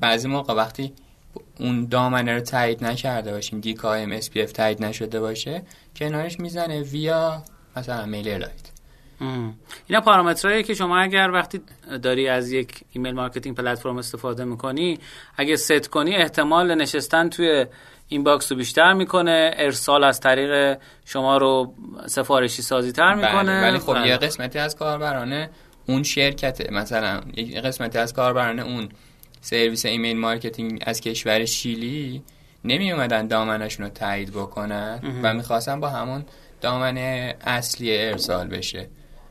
بعضی موقع وقتی اون دامنه رو تایید نکرده باشین DKIM SPF تایید نشده باشه کنارش می‌زنه ویا مثلا میل الایت اینا پارامترهایی که شما اگر وقتی داری از یک ایمیل مارکتینگ پلتفرم استفاده می‌کنی اگه ست کنی احتمال نشستن توی این باکس رو بیشتر می‌کنه ارسال از طریق شما رو سفارشی سازی تر بله، می‌کنه. ولی خب یه قسمتی از کاربرانه اون شرکته مثلا یه قسمتی از کاربرانه اون سرویس email marketing از کشور شیلی نمی اومدن دامینشون رو تایید بکنن و می‌خواستن با همون دامن اصلی ارسال بشه.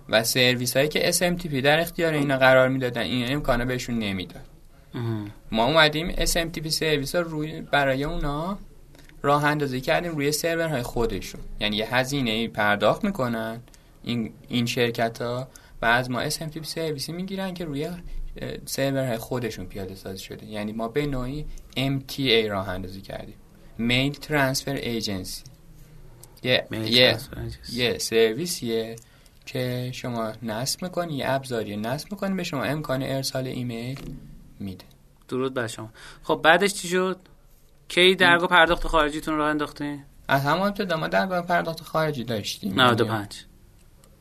و سرویس هایی که SMTP در اختیار اینا قرار می‌دادن این امکانه بهشون نمی‌داد. ما اومدیم SMTP service ها روی برای اونا راه اندازی کردیم روی سرورهای خودشون. یعنی یه هزینه پرداخت می‌کنن این این شرکت ها و از ما SMTP سرویسی می‌گیرن که روی سرورهای خودشون پیاده سازی شده. یعنی ما به نوعی MTA راه اندازی کردیم. میل ترانسفر ایجنسی یه یه transfer agency. یه سرویسیه که شما نصب می‌کنی یه ابزاری نصب می‌کنی به شما امکان ارسال ایمیل میده. درود بر شما. خب بعدش چی شد؟ کی درگاه پرداخت خارجیتون راه انداختین از همون ابتدا ما درگاه پرداخت خارجی داشتیم. 95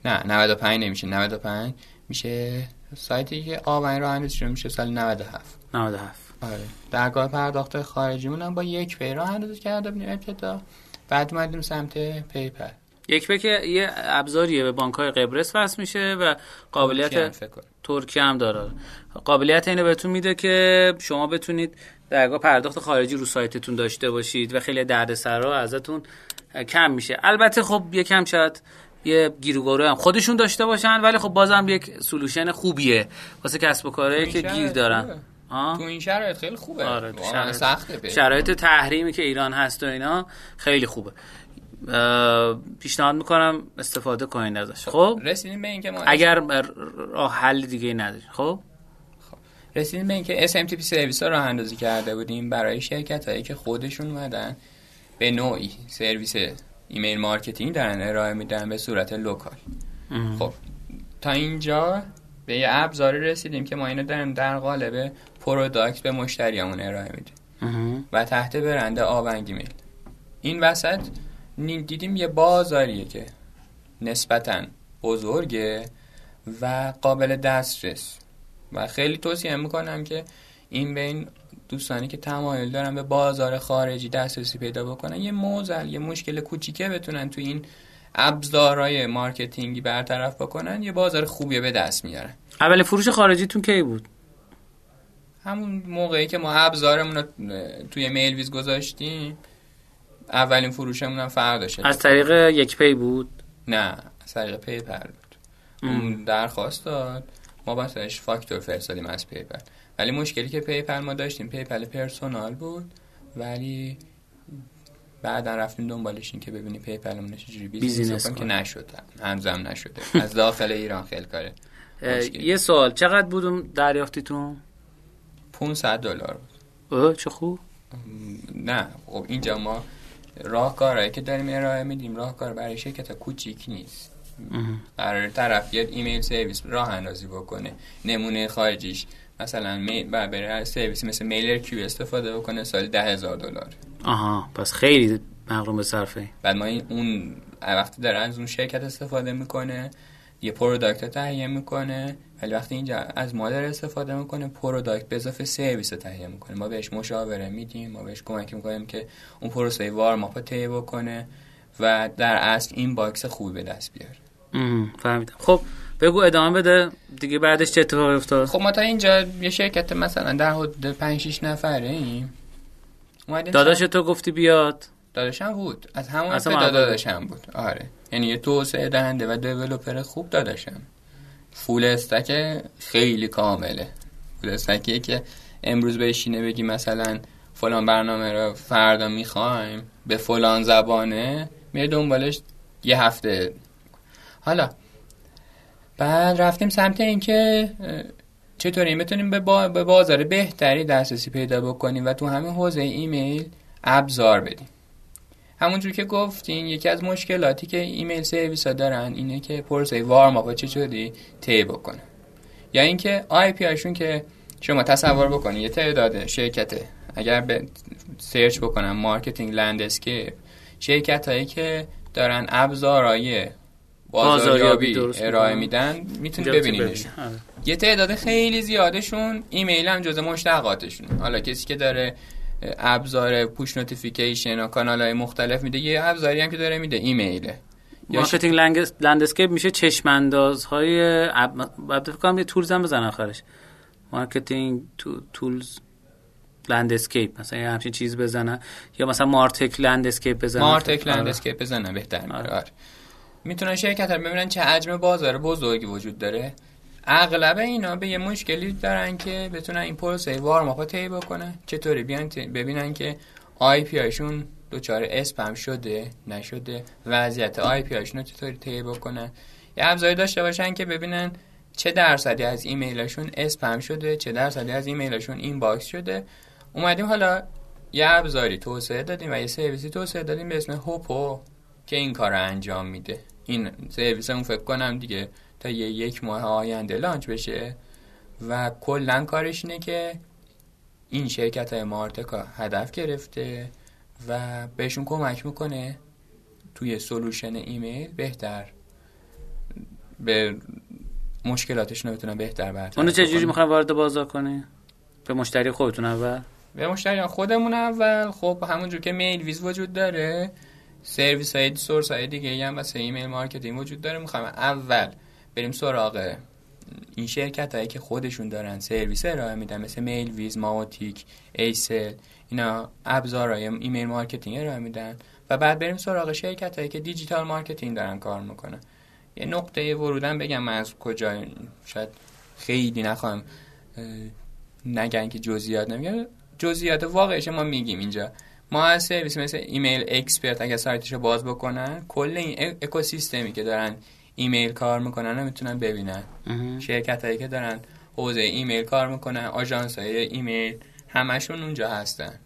نه 95 نمیشه. 95 میشه سایتی که آبان راه اندازی شده میشه سال 97 97 آره. درگاه پرداخت خارجیمون هم با یک پی راه اندازی کرده بودیم ابتدا. بعد اومدیم سمت PayPal یک پک یه ابزاریه به بانک های قبرس وصل میشه و قابلیت. ترکیه هم داره. قابلیت اینو بهتون میده که شما بتونید درگاه پرداخت خارجی رو سایتتون داشته باشید و خیلی دردسرا ازتون کم میشه. البته خب یکم شاید یه گیروگاروی هم خودشون داشته باشن ولی خب بازم یک سلوشن خوبیه. واسه کسب و کارهایی که گیر دارن. آه؟ تو این شرایط خیلی خوبه. آره شرایط, سخته شرایط تحریمی که ایران هست و اینا خیلی خوبه. پیشنهاد می‌کنم استفاده کنید ازش. خب رسیدیم به اینکه ما اگر راه حل دیگه ندارید خب؟ رسیدیم به اینکه SMTP service ها راه اندازی کرده بودیم برای شرکت هایی که خودشون اومدن به نوعی سرویس email marketing دارن ارائه میدن به صورت local. خب. تا اینجا به یه ابزاری رسیدیم که ما اینو داریم در قالب product به مشتریامون ارائه میدیم. و تحت برند آونگ ایمیل. این وسط دیدیم یه بازاریه که نسبتا بزرگه و قابل دسترس. و خیلی توصیه می‌کنم که این بین دوستانی که تمایل دارن به بازار خارجی دسترسی پیدا بکنن یه معضل یه مشکل کوچیکه بتونن تو این ابزارهای marketing ی برطرف بکنن یه بازار خوبیه به دست میارن. اول فروش خارجیتون کی بود؟ همون موقعی که ما ابزارمون رو توی MailWizz گذاشتیم اولین فروشمون هم فرداشه از طریق یک پی بود؟ نه از طریق PayPal بود. اون درخواست داد. ما بسش فاکتور فرستادیم از PayPal ولی مشکلی که PayPal ما داشتیم PayPal personal بود. ولی بعدا رفتیم دنبالش این که ببینیم PayPal مون چجوری business که. نشد. هنوزم نشده. از داخل ایران خیلی کاره. یه سوال. چقدر بود اون دریافتیتون؟ 500 دلار بود. اوه چه خوب. نه خب اینجا ما راهکارهایی که داریم ارائه میدیم راهکار برای شرکت کوچیک نیست. قرار طرف بیاد ایمیل سرویس راه اندازی بکنه نمونه خارجیش مثلا از سرویس مثل MailerQ استفاده بکنه سال ده هزار دلار. آها پس خیلی مقرون به صرفه. بعد ما این اون وقتی داره از اون شرکت استفاده می‌کنه یه product رو تهیه می‌کنه ولی وقتی اینجا از ما داره استفاده می‌کنه product به اضافه سرویس رو تهیه می‌کنه. ما بهش مشاوره میدیم ما بهش کمک می‌کنیم که اون پروسه warm-up رو طی بکنه و در اصل inbox خوبی به دست بیاره. فهمیدم. خب بگو ادامه بده. دیگه بعدش چه اتفاقی افتاد؟ خب ما تا اینجا یه شرکت مثلا در حدود 5 6 نفره ایم داداش تو گفتی بیاد؟ داداشم بود. از همون ابتدا. داداشم بود. آره. یعنی یه توسعه دهنده و دیولپر خوب داداشم. فول استک خیلی کامله. فول استکیه که امروز بشینه بگی مثلا فلان برنامه رو فردا می‌خوایم به فلان زبانه میره دنبالش یه هفته. حالا بعد رفتیم سمت اینکه چطوری بتونیم به. به بازار بهتری دسترسی پیدا بکنیم و تو همین حوزه ایمیل ابزار بدیم. همونجور که گفتین یکی از مشکلاتی که ایمیل سرویس ها دارن اینه که پروسه warm-up چطوری طی بکنه یا اینکه آی پی هاشون که شما تصور بکنید یه تعداد شرکته اگر به search بکنم marketing landscape شرکت هایی که دارن ابزارهای بازاریابی ارائه. میدن می‌تونید اینجا ببینیدش ببینی. آره. یه تعداد خیلی زیادشون ایمیل هم جز مشتقاتشون حالا کسی که داره ابزار push notification و کانال های مختلف میده یه ابزاری هم که داره میده email marketing lan- landscape میشه چشم اندازهای اب... بعد فکر کنم یه tools هم بزن آخرش marketing too... tools landscape مثلا یه همچین چیز بزنن یا مثلا martech landscape بزنن martech. landscape بزنه بهتر میره آره. آره. می‌تونن شرکت ببینن چه حجم بازار بزرگی وجود داره اغلب اینا به یه مشکلی دارن که بتونن این پروسه warm-up طی بکنن. چطوری؟ بیان ببینن که آی پی هاشون دچار اسپم شده نشده وضعیت آی پی رو چطوری طی بکنن؟ یه ابزاری داشته باشن که ببینن چه درصدی از ایمیلشون اسپم شده چه درصدی از ایمیلشون inbox شده. اومدیم حالا یه ابزاری توسعه دادیم و یه سرویسی توسعه دادیم به اسم هوپو که این کار انجام میده. این سرویس اون فکر کنم دیگه تا یه یک ماه آینده launch بشه و کلا کارش اینه که این شرکت های martech ا هدف گرفته و بهشون کمک می‌کنه توی solution ایمیل بهتر. به مشکلاتشون رو بتونن بهتر برطرف اونو چه جوری بکنن. می‌خواین وارد بازار کنی؟ به مشتری خودتون اول؟ به مشتریان خودمون اول. خب همونجور که MailWizz وجود داره سرویس های source های دیگه هم واسه email marketing وجود داره. می‌خوایم اول بریم سراغ این شرکت هایی که خودشون دارن. سرویس ارائه میدن مثل MailWizz Mautic ایسل. اینا ابزارهای email marketing ارائه میدن. و بعد بریم سراغ شرکت هایی که digital marketing دارن کار می‌کنن. یه نقطه ورودن بگم من از کجا شاید خیلی نخواهم اه، نگن که جزئیات نمیگم. جزئیات واقعش ما میگیم اینجا. ما از سرویس مثل Email Expert اگه سایتش رو باز بکنن کل این اکوسیستمی که دارن ایمیل کار می‌کنن رو می‌تونن ببینن. شرکت هایی که دارن حوزه ایمیل کار می‌کنن آژانس های ایمیل همشون اونجا هستن.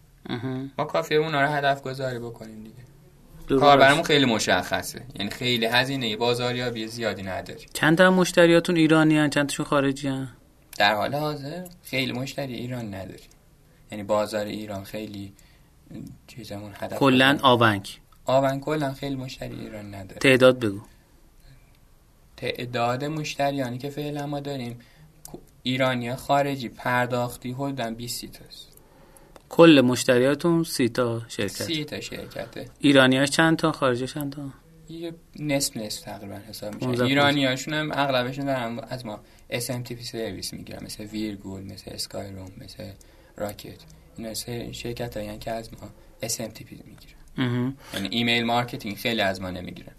ما کافیه اونا رو هدف گذاری بکنیم دیگه. کار برامون خیلی مشخصه. یعنی خیلی هزینه بازاریابی زیادی نداری چند تا مشتریاتون ایرانی هن چند تاشون خارجی هن در حال حاضر خیلی مشتری ایران نداری یعنی بازار ایران خیلی چیزمون هدف کلا آونگ آون کلا خیلی مشتری ایران نداره. تعداد بگو. تعداد مشتریانی که فعلا ما داریم ایرانی خارجی پرداختی حدوداً 20 تاست. کل مشتریاتون سی تا شرکت سی تا شرکته. ایرانیاش چند تا خارجیش چند تا؟ یه نصف نصف تقریبا حساب میشه. ایرانی هاشون هم اغلبشون دارن از ما SMTP سرویس می‌گیرن مثل ویرگول مثل اسکای روم مثل راکت. اینا سه شرکت هایی که از ما SMTP می‌گیرن. یعنی email marketing خیلی از ما نمی‌گیرن.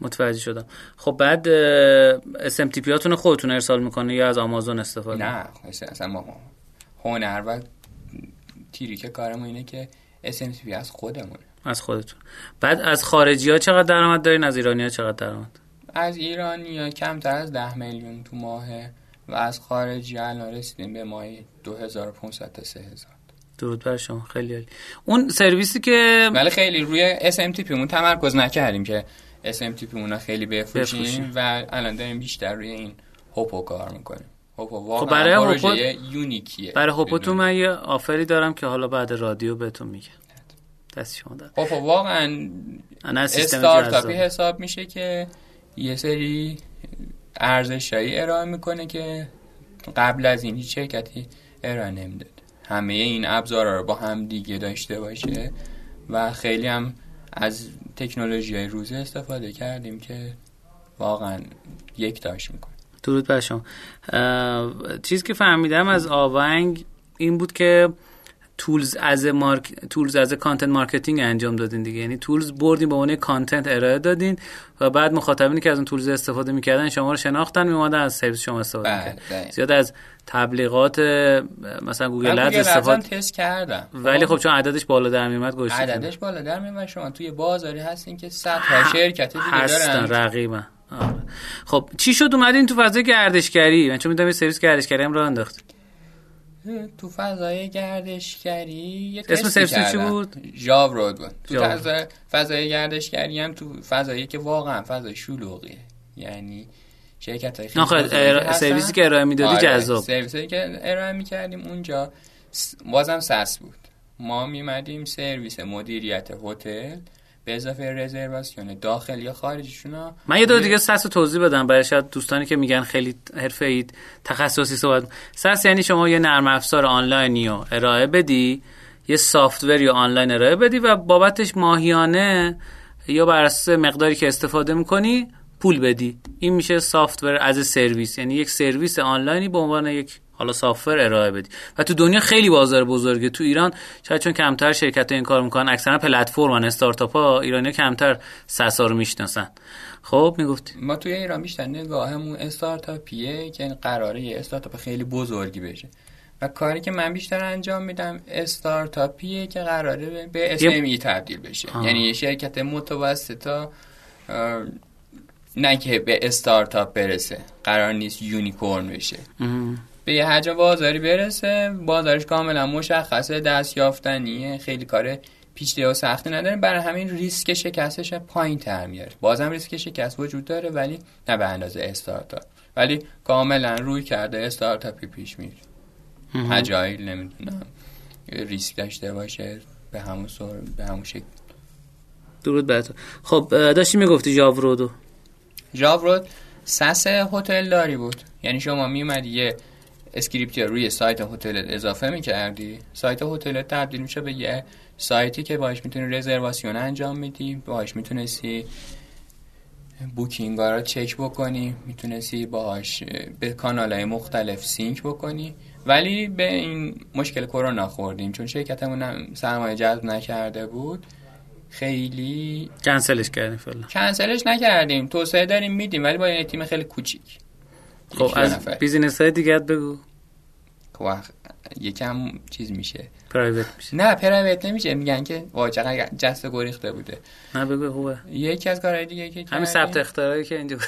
متوجه شدم. خب بعد SMTP هاتون خودتون ارسال می‌کنه یا از آمازون استفاده؟ نه اصلا ما هنر و تیری که کارمون اینه که SMTP از خودمونه. از خودتون. بعد از خارجی ها چقدر درآمد دارین؟ از ایرانی ها چقدر درآمد؟ از ایرانی کمتر از ده میلیون تو ماهه و از خارجی الان رسیدیم به ماهی 2500 تا 3000 درود بر شما. خیلی عالی. اون سرویسی که ولی خیلی روی SMTP مون تمرکز نکردیم که SMTP مون خیلی بفروشیم بفروشیم. و الان داریم بیشتر روی این هوپو کار می‌کنیم. هوپو واقعا برای هوپو- یونیکیه. برای هوپوتون بدون- من یه آفری دارم که حالا بعد رادیو بهتون میگم. دست شما در هوپو واقعا استارتاپی. حساب میشه که یه سری ارزشایی ارائه می‌کنه که قبل از این هیچ شرکتی ارائه نمی‌داد. همه این ابزارا رو با هم دیگه داشته باشه و خیلی هم از تکنولوژی های روزه استفاده کردیم که واقعا یک داشت می‌کنه. درود بر شما. چیزی که فهمیدم از آونگ این بود که tools از مارک tools از content marketing انجام دادین دیگه. یعنی tools بردین به عنوان content ارائه دادین و بعد مخاطبینی که از اون tools استفاده می‌کردن شما رو شناختن میومدن از سرویس شما استفاده بله، می‌کردن. بله. زیاد از تبلیغات مثلا Google Ads استفاده تست کردم. ولی خب. چون عددش بالا در میومد گوشت عددش بالا در میاد شما توی بازاری هستین که صدها شرکت دیگه هستن دارن. رقیبن. آره. خب چی شد؟ اومدین تو فضای گردشگری. من چون می‌دونم یه سرویس گردشگری هم راه انداخت تو فضای گردشگری یه اسم سرویس چی. بود؟ ژاو رود بود تو. فضای, فضای گردشگری هم تو فضایی که واقعا فضای شلوغیه یعنی شرکت های ارا- سرویسی که ارائه می‌دادی جذاب. سرویسی که ارائه می‌کردیم اونجا بازم SaaS بود ما میمدیم سرویس مدیریت هتل به اضافه رزرواسیون داخل یا خارجشون ها من یه دور دیگه SaaS توضیح بدم. برای شاید دوستانی که میگن خیلی حرفه اید تخصصی صحبت SaaS یعنی شما یه نرم افزار آنلاینی رو ارائه بدی یه software ی رو آنلاین ارائه بدی و بابتش ماهیانه یا بر اساس مقداری که استفاده می‌کنی پول بدی. این میشه software as service. یعنی یک سرویس آنلاینی به عنوان یک حالا software ارائه بدی. و تو دنیا خیلی بازار بزرگه. تو ایران شاید چون کمتر شرکت این کار می‌کنن اکثرا پلتفرمن استارتاپ ها ایرانی کمتر SaaS ا رو می‌شناسن. خب می‌گفتی. ما توی ایران بیشتر نگاهمون استارتاپیه که قراره یه استارتاپ خیلی بزرگی بشه. و کاری که من بیشتر انجام میدم استارتاپیه که قراره به- SME تبدیل بشه. آه. یعنی یه شرکت متوسطا نه که به استارتاپ برسه. قرار نیست unicorn بشه. به یه حجم بازاری برسه بازارش کاملا مشخصه دست یافتنیه خیلی کار پیچیده و سختی نداره. برای همین ریسک شکستش پایین تر میاره. بازم ریسک شکست وجود داره ولی نه به اندازه استارتاپ. ولی کاملا رویکرد استارتاپی پیش میره. agile نمی‌دونم ریسک داشته باشه به همون سر به همون شکل. درود بر تو. خب داشتی می‌گفتی جاورودو. جاورود SaaS هتل داری بود. یعنی شما میومدی یه script ی روی سایت هتل اضافه می‌کردی؟ سایت هتل تبدیل میشه به یه سایتی که باش می‌تونی رزرواسیون انجام میدی باش می‌تونستی booking رو چک بکنی می‌تونستی باهاش به کانال های مختلف sync بکنی. ولی به این مشکل کرونا خوردیم چون شرکتمون سرمایه جذب نکرده بود. خیلی کنسلش کردیم فعلا. کنسلش نکردیم. توسعه داریم میدیم ولی با این تیم خیلی کوچیک. خب از بیزینس های دیگه بگو. خب یکم چیز میشه. پرایوت میشه. نه پرایوت نمیشه. میگن که واقعا جست گریخته بوده. نه بگو خوبه. یکی از کارهای دیگه که همین ثبت اختراعی که اینجا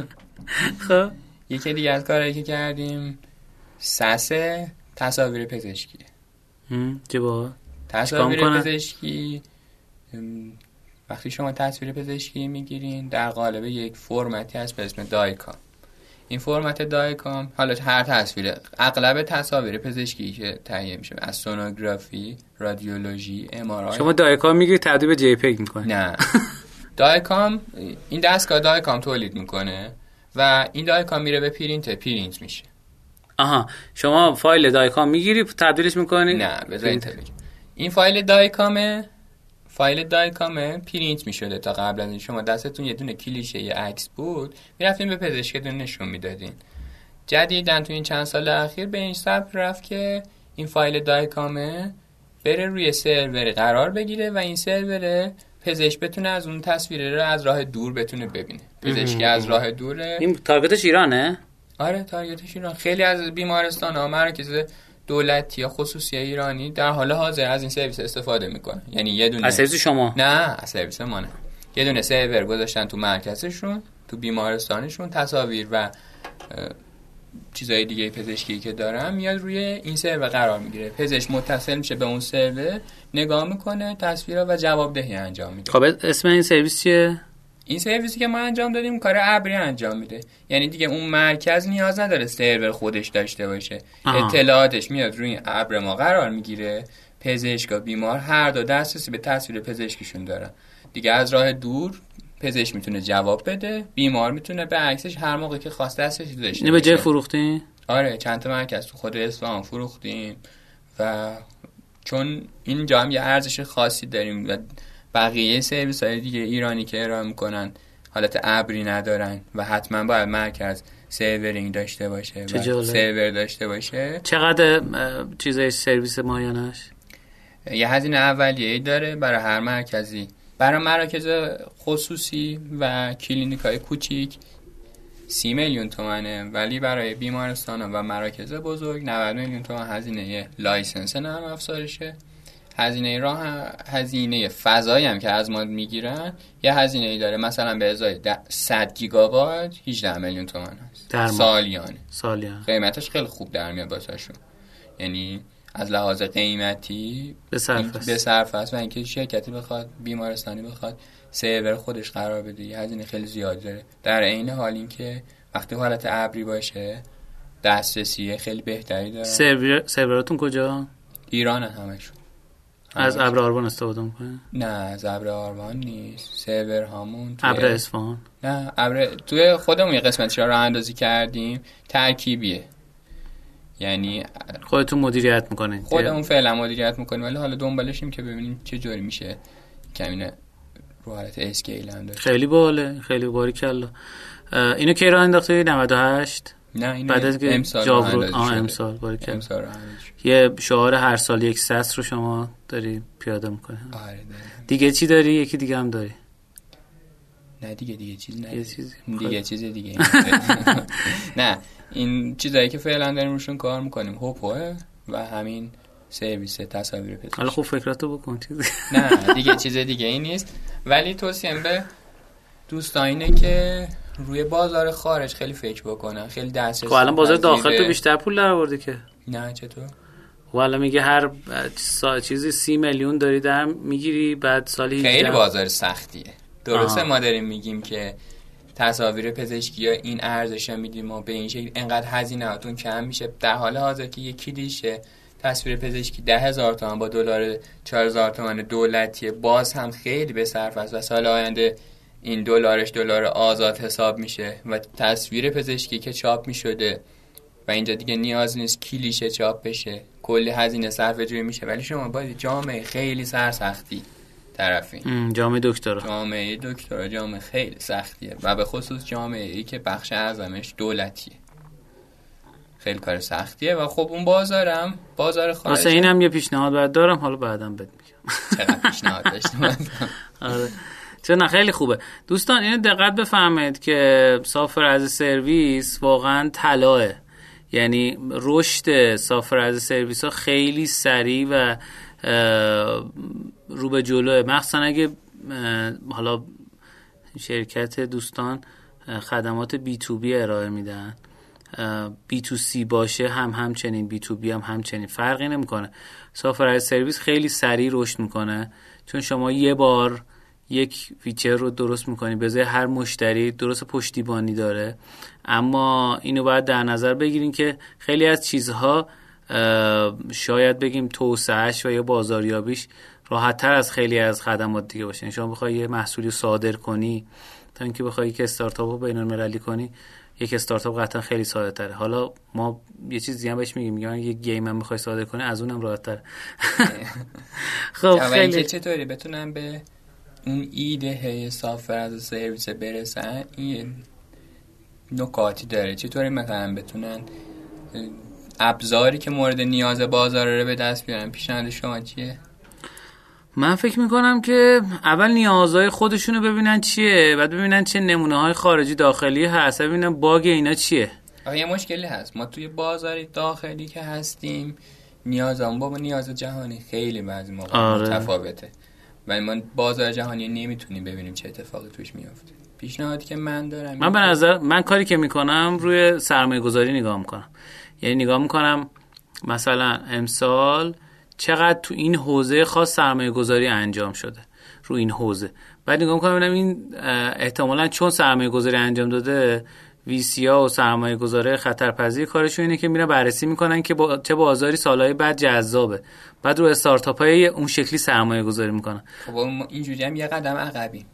خب. یکی دیگه از کارهایی که کردیم SaaS تصاویر پزشکی. چه با؟ تصاویر پزشکی. وقتی شما تصویر پزشکی می‌گیرین در قالب یک فرمتی هست به اسم DICOM این فرمت DICOM حالا هر تصویر اغلب تصاویر پزشکی که تهیه میشه از سونوگرافی رادیولوژی ام شما DICOM می‌گیرید تبدیل به JPEG می‌کنه نه. DICOM این دستگاه DICOM تولید می‌کنه و این DICOM میره به پرینت پرینت میشه. آها. شما فایل DICOM می‌گیری تبدیلش می‌کنی؟ نه بذارید این فایل DICOM ه فایل DICOM ه پرینت می‌شده تا قبل از این شما دستتون یه دونه کلیشه یه عکس بود می‌رفتین به پزشکتون نشون می‌دادین. جدیدن تو این چند سال اخیر به این سبک رفت که این فایل DICOM ه بره روی سرور قرار بگیره و این سرور پزشک بتونه از اون تصویر رو از راه دور بتونه ببینه. پزشکی از راه دوره. این تارگتش ایرانه؟ آره تارگتش ایران. خیلی از بیمارستان ها مراکز دولتی یا خصوصی ایرانی در حال حاضر از این سرویس استفاده می‌کنه. یعنی یه دونه از سرویس شما؟ نه از سرویس ما نه. یه دونه سرور گذاشتن تو مرکزشون تو بیمارستانشون تصاویر و چیزای دیگه پزشکی که دارم میاد روی این سرور قرار می‌گیره. پزشک متصل میشه به اون سرور نگاه می‌کنه تصویرها و جوابدهی انجام میده. خب اسم این سرویس چیه؟ این سرویسی که ما انجام دادیم کار ابری انجام میده. یعنی دیگه اون مرکز نیاز نداره سرور خودش داشته باشه. آه. اطلاعاتش میاد روی ابر ما قرار می‌گیره. پزشک و بیمار هر دو دسترسی به تصویر پزشکیشون دارن. دیگه از راه دور پزشک می‌تونه جواب بده بیمار می‌تونه به عکسش هر موقع که خواست دستش داشته باشه به جای فروختین؟ آره چند تا مرکز تو خود اصفهان فروختیم و چون اینجا هم یه ارزش خاصی داریم و بقیه سرویس های دیگه ایرانی که ارائه می‌کنن حالت ابری ندارن و حتما باید مرکز servering داشته باشه و سرور داشته باشه. چقدر چیزای سرویس ماهیانش یه هزینه اولیه داره برای هر مرکزی. برای مراکز خصوصی و کلینیک های کوچیک سی میلیون تومنه ولی برای بیمارستان و مراکز بزرگ 90 میلیون تومن هزینه license نرم افزارشه. هزینه راه هزینه فضایی هم که از ما می‌گیرن یه هزینه ای داره. مثلا به ازای 100 گیگابایت 18 میلیون تومان هست. سالیانه. سالیانه. قیمتش خیلی خوب در میاد واسهشون. یعنی از لحاظ قیمتی به صرف به صرف است. و اینکه شرکتی بخواد بیمارستانی بخواد سرور خودش قرار بده. یه هزینه خیلی زیاد داره. در عین حال اینکه وقتی حالت ابری باشه دسترسی خیلی بهتری داره. سرور سروراتون کجا؟ ایران همشون. از ابر آربان استفاده می‌کنه نه از ابر آربان نیست. سرور هامون ابر اصفهان. نه ابر توی خودمون یه قسمت رو اندازی کردیم ترکیبیه. یعنی خودتون مدیریت می‌کنه خودمون فعلا مدیریت می‌کنیم. ولی حالا دنبالشیم که ببینیم چه جوری میشه کمینه رو حالت اسکیل هم داره خیلی باله خیلی باری کلا. اینو کی راه انداخته؟ 98 نه این بعد از که امسال آه امسال باری امسال یه شعار هر سال یک سس رو شما داری پیاده می‌کنه آره دیگه چی داری؟ یکی دیگه هم داری. نه دیگه دیگه چیز نه یه چیز دیگه چیز دیگه. نه این چیزایی که فعلا داریم روشون کار می‌کنیم. هوپوه و همین سرویس تصاویر پزشکی. حالا خوب فکراتو بکن. نه دیگه چیز دیگه ای نیست. ولی توصیم به دوستان اینه که روی بازار خارج خیلی فکر بکنن خیلی دسترسی خب الان بازار. داخل تو بیشتر پول در آورده که. نه چطور؟ خب الان میگه هر سا... چیزی سی میلیون داری در می‌گیری بعد سالی خیلی 18 بازار سختیه. درسته آها. ما داریم میگیم که تصاویر پزشکی ها این ارزش میدیم و به این شکل انقدر هزینه هاتون کم میشه. در حال حاضر که یکی دیشه. تصویر پزشکی ده هزار تومن با دلار چهار هزار تومن دولتیه. باز هم خیلی به صرف است و سال آینده این دلارش دلار آزاد حساب میشه و تصویر پزشکی که چاپ می‌شده و اینجا دیگه نیاز نیست کلیشه چاپ بشه. کلی هزینه صرف جوی میشه. ولی شما باید جامعه خیلی سرسختی طرفین. ام، جامعه دکترا. جامعه دکترا جامعه خیلی سختیه. و به خصوص جامعه ای که بخش اعظمش دولتیه. خیلی کار سختیه. و خب اون بازارم بازار واسه خارجی اینم یه پیشنهاد باید دارم. حالا بعدم بهت میگم. چقدر پیشنهاد داشتم؟ آره. چون خیلی خوبه. دوستان اینو دقت بفهمید که سافر از سرویس واقعا طلاه یعنی رشد سافر از سرویس ها خیلی سریع و رو به جلوه مخصوصا اگه حالا شرکت دوستان خدمات B2B ارائه میدن B2C باشه هم همچنین B2B هم همچنین. فرقی نمی‌کنه. software as service خیلی سریع رشد می‌کنه. چون شما یه بار یک feature رو درست می‌کنی. به هر مشتری درست پشتیبانی داره. اما اینو باید در نظر بگیریم که خیلی از چیزها شاید بگیم توسعهش و یا بازاریابیش راحت تر از خیلی از خدمات دیگه باشه. یعنی شما بخوای یه محصولی صادر کنی تا اینکه بخوای یک استارتاپ رو بین المللی کنی یک استارتاپ قطعا خیلی ساده تره حالا ما یه چیز دیگه هم بهش میگیم. میگن یه گیم هم می‌خوای صادر کنی از اونم راحت تره خب خیلی. چطوری بتونن به اون ایده سافر از سرویس برسن این نکاتی داره. چطوری مثلا بتونن ابزاری که مورد نیاز بازار رو به دست بیارن؟ پیشنهاد شما چیه؟ من فکر می‌کنم که اول نیازهای خودشونو ببینن چیه بعد ببینن چه نمونه های خارجی داخلی هست ببینن باگ اینا چیه. آخه یه مشکلی هست. ما توی بازار داخلی که هستیم نیازمون با نیاز جهانی خیلی بعضی موقع آره. متفاوته. و ما بازار جهانی نمی‌تونیم ببینیم چه اتفاقی توش میفته پیشنهادی که من دارم من به نظر من کاری که می‌کنم روی سرمایه گذاری نگاه می‌کنم. یعنی نگاه می‌کنم مثلا امسال چقدر تو این حوزه خاص سرمایه گذاری انجام شده. رو این حوزه. بعد نگاه می‌کنم ببینم این احتمالا چون سرمایه گذاری انجام داده ویسیا و سرمایه گذاره خطرپذیر کارشون اینه که میرن بررسی می‌کنن که با چه بازاری سالهای بعد جذابه. بعد رو استارتاپ های اون شکلی سرمایه گذاری می‌کنن. خب اینجوری هم یه قدم عقبیم.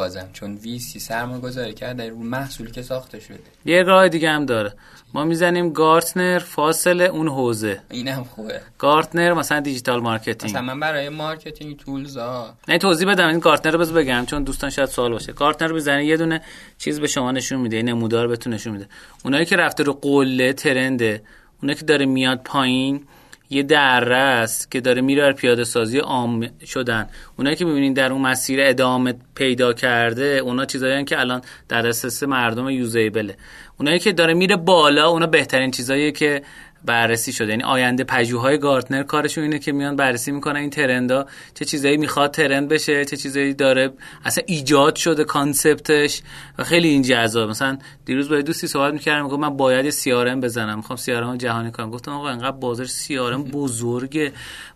بازم چون وی سی سرمایه گذاری کرده رو محصولی که ساخته شده. یه راه دیگه هم داره. ما می‌زنیم گارتنر فاصل اون حوزه. این هم خوبه. گارتنر مثلا digital marketing. مثلا من برای marketing tools ها نه توضیح بدم. این گارتنر رو بذار بگم چون دوستان شاید سوال باشه. گارتنر رو می‌زنی یه دونه چیز به شما نشون میده نمودار بهتون نشون میده. اونایی که رفته رو قله trend ه اونایی که داره میاد پایین یه دره است که داره میره پیاده سازی عام شدن. اونایی که می‌بینین در اون مسیر ادامه پیدا کرده اونا چیزایی که الان در دسترس مردم usable ه. اونایی که داره میره بالا اونا بهترین چیزاییه که بررسی شده. یعنی آینده پژوهای گارتنر کارشون اینه که میان بررسی می‌کنن این trend ا چه چیزایی می‌خواد trend بشه چه چیزایی داره. اصلا ایجاد شده concept ش و خیلی این جذاب. مثلا دیروز با دوستی صحبت می‌کردم می‌گفت من باید سی بزنم. می‌خوام سی جهانی کنم. گفتم آقا انقدر بازار سی بزرگ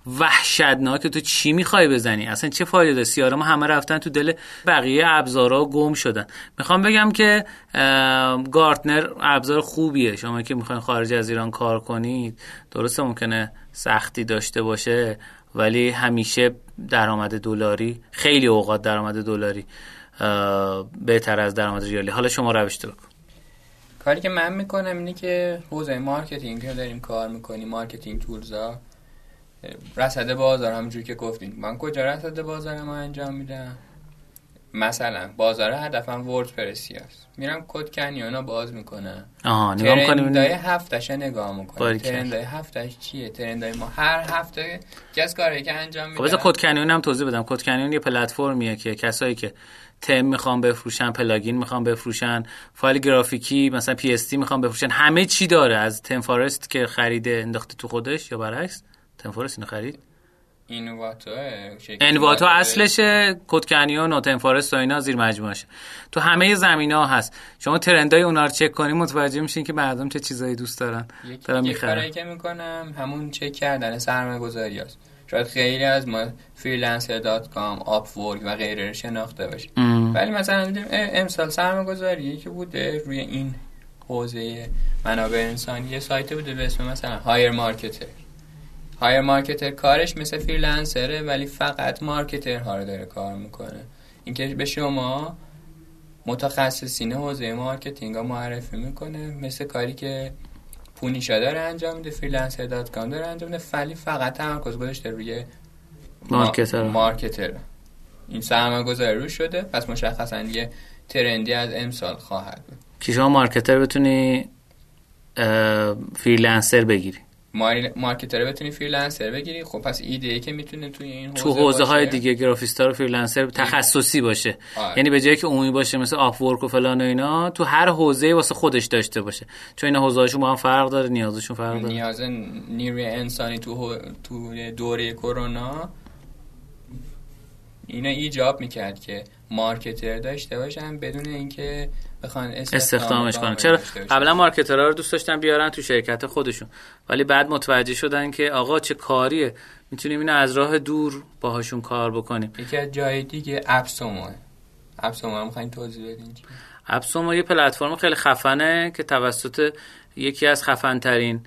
وحشتناک. تو چی می‌خوای بزنی؟ اصلا چه فایده داره؟ سی همه رفتن تو دل بقیه ابزارا گم شدن. می‌خوام بگم که گارتنر ابزار خوبیه. شما که می‌خواین خارج از ایران کار کنید درسته ممکنه سختی داشته باشه ولی همیشه درآمد دلاری خیلی اوقات درآمد دلاری بهتر از درآمد ریالی. حالا شما روش رو بکن کاری که من می‌کنم اینه که حوزه marketing که داریم کار می‌کنیم. marketing tools ا. رصد بازار همونجور که گفتیم من کجا رصد بازار ما انجام میدم؟ مثلا بازار هدفم وردپرسی است میرم CodeCanyon رو باز می‌کنم. آها نگاه می‌کنیم ترندای هفتش نگاه می‌کنم. trend ای هفته‌ش چیه؟ trend ای ما هر هفته کس کاری که انجام خب میدم بذار کد کنیون هم توضیح بدم. CodeCanyon یه پلتفرمیه که کسایی که تم می‌خوان بفروشن plugin می‌خوان بفروشن فایل گرافیکی مثلا PSD می‌خوان بفروشن همه چی داره. از ThemeForest که خریده انداخته تو خودش یا برعکس. ThemeForest اینو خرید؟ Envato Envato اصلش CodeCanyon و ThemeForest و اینا زیر مجموعشه. تو همه زمینه ها هست. شما trend ای اونا رو چک کنیم متوجه میشین که مردم چه چیزایی دوست دارن. دارن می‌خرن. که می‌کنم همون چک کردن سرمایه گذاری هست شاید خیلی از ما Freelancer.com Upwork و غیره رو شناخته باشیم ولی مثلا می‌دونیم امسال سرمایه گذاری که بوده روی این حوزه منابع انسانی. یه سایت بوده به اسم مثلا HireMarketer HireMarketer کارش مثل Freelancer ه ولی فقط marketer ها رو داره کار می‌کنه. اینکه به شما متخصصین حوزه marketing ها معرفی می‌کنه مثل کاری که پونیشا داره انجام میده Freelancer.com داره انجام میده ولی فقط تمرکز گذاشته روی marketer marketer این سرمایه گذاری رو شده پس مشخصا یه trend ی از امسال خواهد بود. که شما marketer بتونی freelancer بگیری. marketer بتونی freelancer بگیری. خب پس ایده ای که می‌تونه توی این حوزه تو حوزه های دیگه گرافیستا رو freelancer تخصصی باشه. آه. یعنی به جایی که عمومی باشه مثل Upwork و فلان و اینا تو هر حوزه واسه خودش داشته باشه. چون این حوزه هاشون با هم فرق داره نیازشون فرق داره. نیاز نیروی انسانی تو تو دوره کرونا اینا ایجاب می‌کرد که marketer داشته باشن بدون اینکه بخوان استخدامش کنن. چرا؟ قبلا marketer ها رو دوست داشتن بیارن تو شرکت خودشون. ولی بعد متوجه شدن که آقا چه کاریه. می‌تونیم اینو از راه دور باهاشون کار بکنیم. یکی از جای دیگه AppSumo AppSumo هم می‌خواین توضیح بدین AppSumo یه پلتفرم خیلی خفنه که توسط یکی از خفن ترین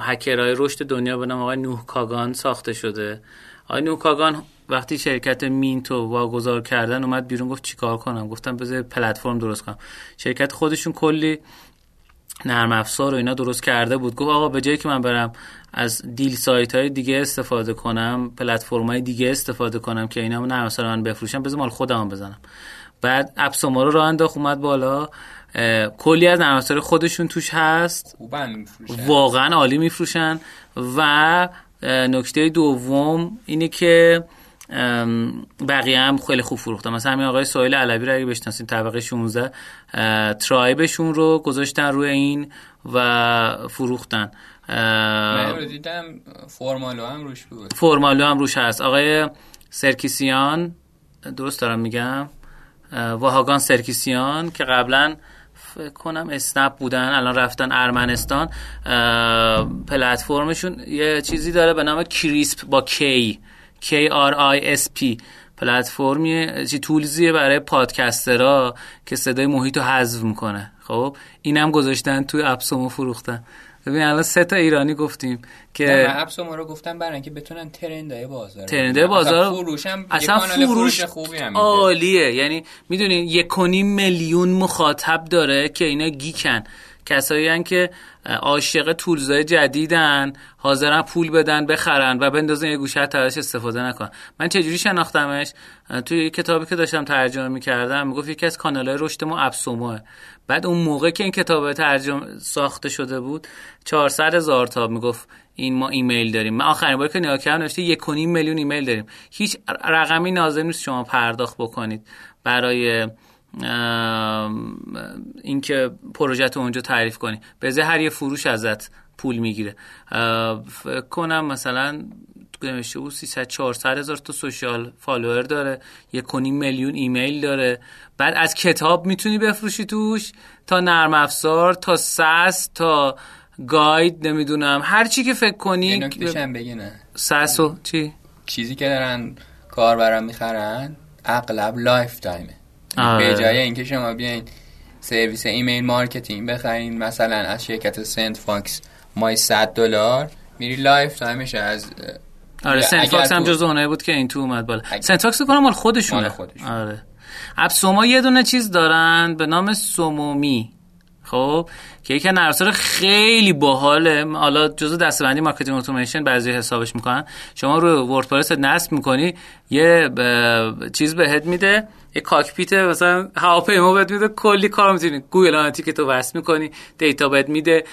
هکرهای رشد دنیا به نام آقای نوح کاگان ساخته شده. آقای نوح کاگان وقتی شرکت مینتو واگذار کردن اومد بیرون گفت چیکار کنم؟ گفتم بذار پلتفرم درست کنم. شرکت خودشون کلی نرم افزار و اینا درست کرده بود. گفت آقا به جایی که من برم از دیل سایت های دیگه استفاده کنم پلتفرم های دیگه استفاده کنم که اینا نرم افزار من بفروشم بذار مال خودم بزنم. بعد اپسوما رو راه انداخت اومد بالا. کلی از نرم افزار خودشون توش هست. واقعا عالی میفروشن. و نکته دوم اینه که بقیه هم خیلی خوب فروختن. مثلا همین آقای سویل علوی رو اگه بشناسین طبقه 16 ترایبشون رو گذاشتن روی این و فروختن. من دیدم فرمالو هم روش بود. فرمالو هم روش هست. آقای سرکیسیان درست دارم میگم؟ واهاگان سرکیسیان که قبلا فکر کنم اسنپ بودن الان رفتن ارمنستان. پلتفرمشون یه چیزی داره به نام کریسپ با کی. KRISP پلتفرمی چی تولزیه برای پادکسترها که صدای محیط رو حذف می‌کنه. خب اینم گذاشتن توی اپسومو فروختن. ببین الان سه تا ایرانی گفتیم که اپسومو رو گفتم برای اینکه بتونن ترندای بازار ترندای بازار اصلا فروش خوبی هم عالیه. یعنی می‌دونین یک میلیون مخاطب داره که اینا گیکن. کسایی که عاشق تولزای جدیدن حاضرن پول بدن بخرن و بندازن یه گوشه تراش استفاده نکن من چجوری شناختمش؟ توی کتابی که داشتم ترجمه می‌کردم می‌گفت یکی از کانالهای رشد ما ابسوموه. بعد اون موقع که این کتاب ترجمه ساخته شده بود 400 هزار تا می‌گفت این ما ایمیل داریم. من آخرین بار که نگاه کردم نوشته یک میلیون ایمیل داریم. هیچ رقمی لازم نیست شما پرداخت بکنید برای اینکه پروژه اونجا تعریف کنی. به هر یه فروش ازت پول می‌گیره. فکر کنم مثلا نوشته بود 300 400 هزار تا social follower داره. یک و نیم میلیون ایمیل داره. بعد از کتاب می‌تونی بفروشی توش تا نرم افزار تا SaaS تا guide نمی‌دونم. هر چی که فکر کنی. نکته‌شم بگی نه SaaS و چی؟ چیزی که دارن کاربران می‌خرن اغلب lifetime ه. به جای اینکه شما بیاین سرویس email marketing بخرین مثلا از شرکت SendFox ماهی 100 دلار میری lifetime ش از آره SendFox هم جز اونایی بود که این تو اومد بالا. SendFox فکر کنم مال خودشونه. مال خودشون. آره. اپ یه دونه چیز دارن به نام SumoMe. خب؟ که یکی نرسار خیلی باحاله. حالا جزء دسته‌بندی marketing automation بعضی حسابش می‌کنن. شما رو وردپرس نصب می‌کنی یه چیز بهت میده. یه cockpit مثلا هواپیما بهت میده کلی کار می‌تونی. Google Analytics تو وصل می‌کنی data بهت میده